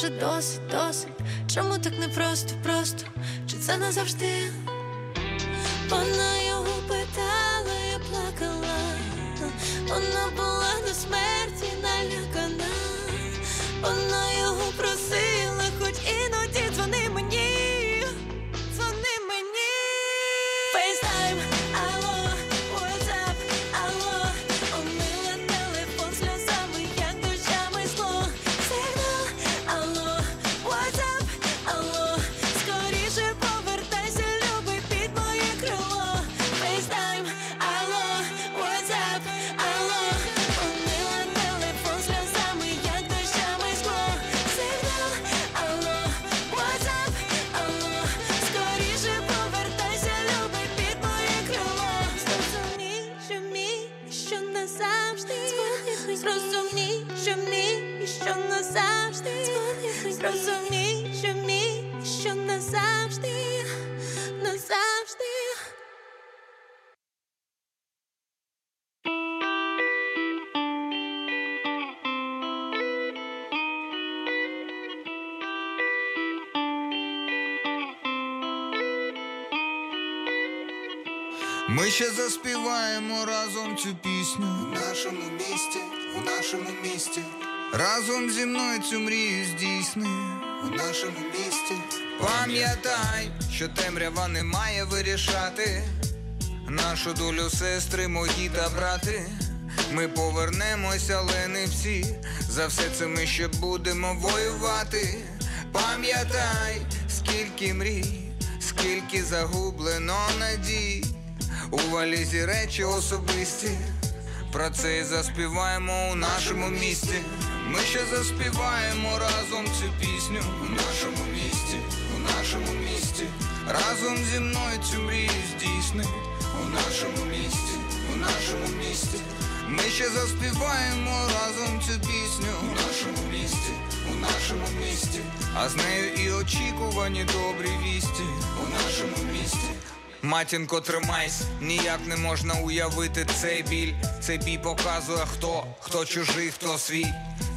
S: вже досить, досить. Чому так непросто, просто? Чи це назавжди?
V: Ми ще заспіваємо разом цю пісню
N: У нашому місті, у нашому місті,
V: Разом зі мною цю мрію здійсни
N: у нашому місті.
V: Пам'ятай, що темрява не має вирішати нашу долю сестри, мої та брати. Ми повернемося, але не всі. За все це ми ще будемо воювати. Пам'ятай, скільки мрій, скільки загублено надій. У валізі речі особисті. Про це і заспіваємо у нашому місті. Ми ще заспіваємо разом цю пісню у нашому місті, у нашому місті. Разом зі мною цю мрію здійсни у нашому місті, у нашому місті. Ми ще заспіваємо разом цю пісню у нашому місті, у нашому місті. А з нею і очікувані добрі вісті у нашому місті. Матінко, тримайсь, ніяк не можна уявити цей біль. Цей бій показує хто, хто чужий, хто свій.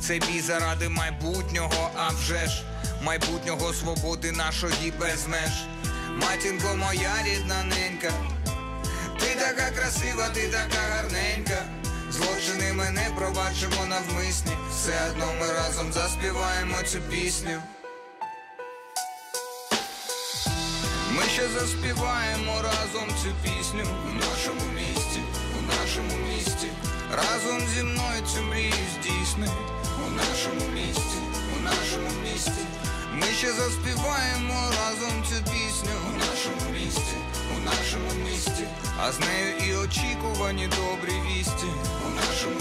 V: Цей бій заради майбутнього, а вже ж майбутнього свободи нашої без меж. Матінко, моя рідна ненька, ти така красива, ти така гарненька. Злочини ми не пробачимо навмисні. Все одно ми разом заспіваємо цю пісню. Ми ще заспіваємо разом цю пісню у нашому місті, у нашому місті. Разом зі мною цю мрію здійсни у нашому місті, у нашому місті. Ми ще заспіваємо разом цю пісню у нашому місті, у нашому місті. А з нею і очікувані добрі вісті у нашому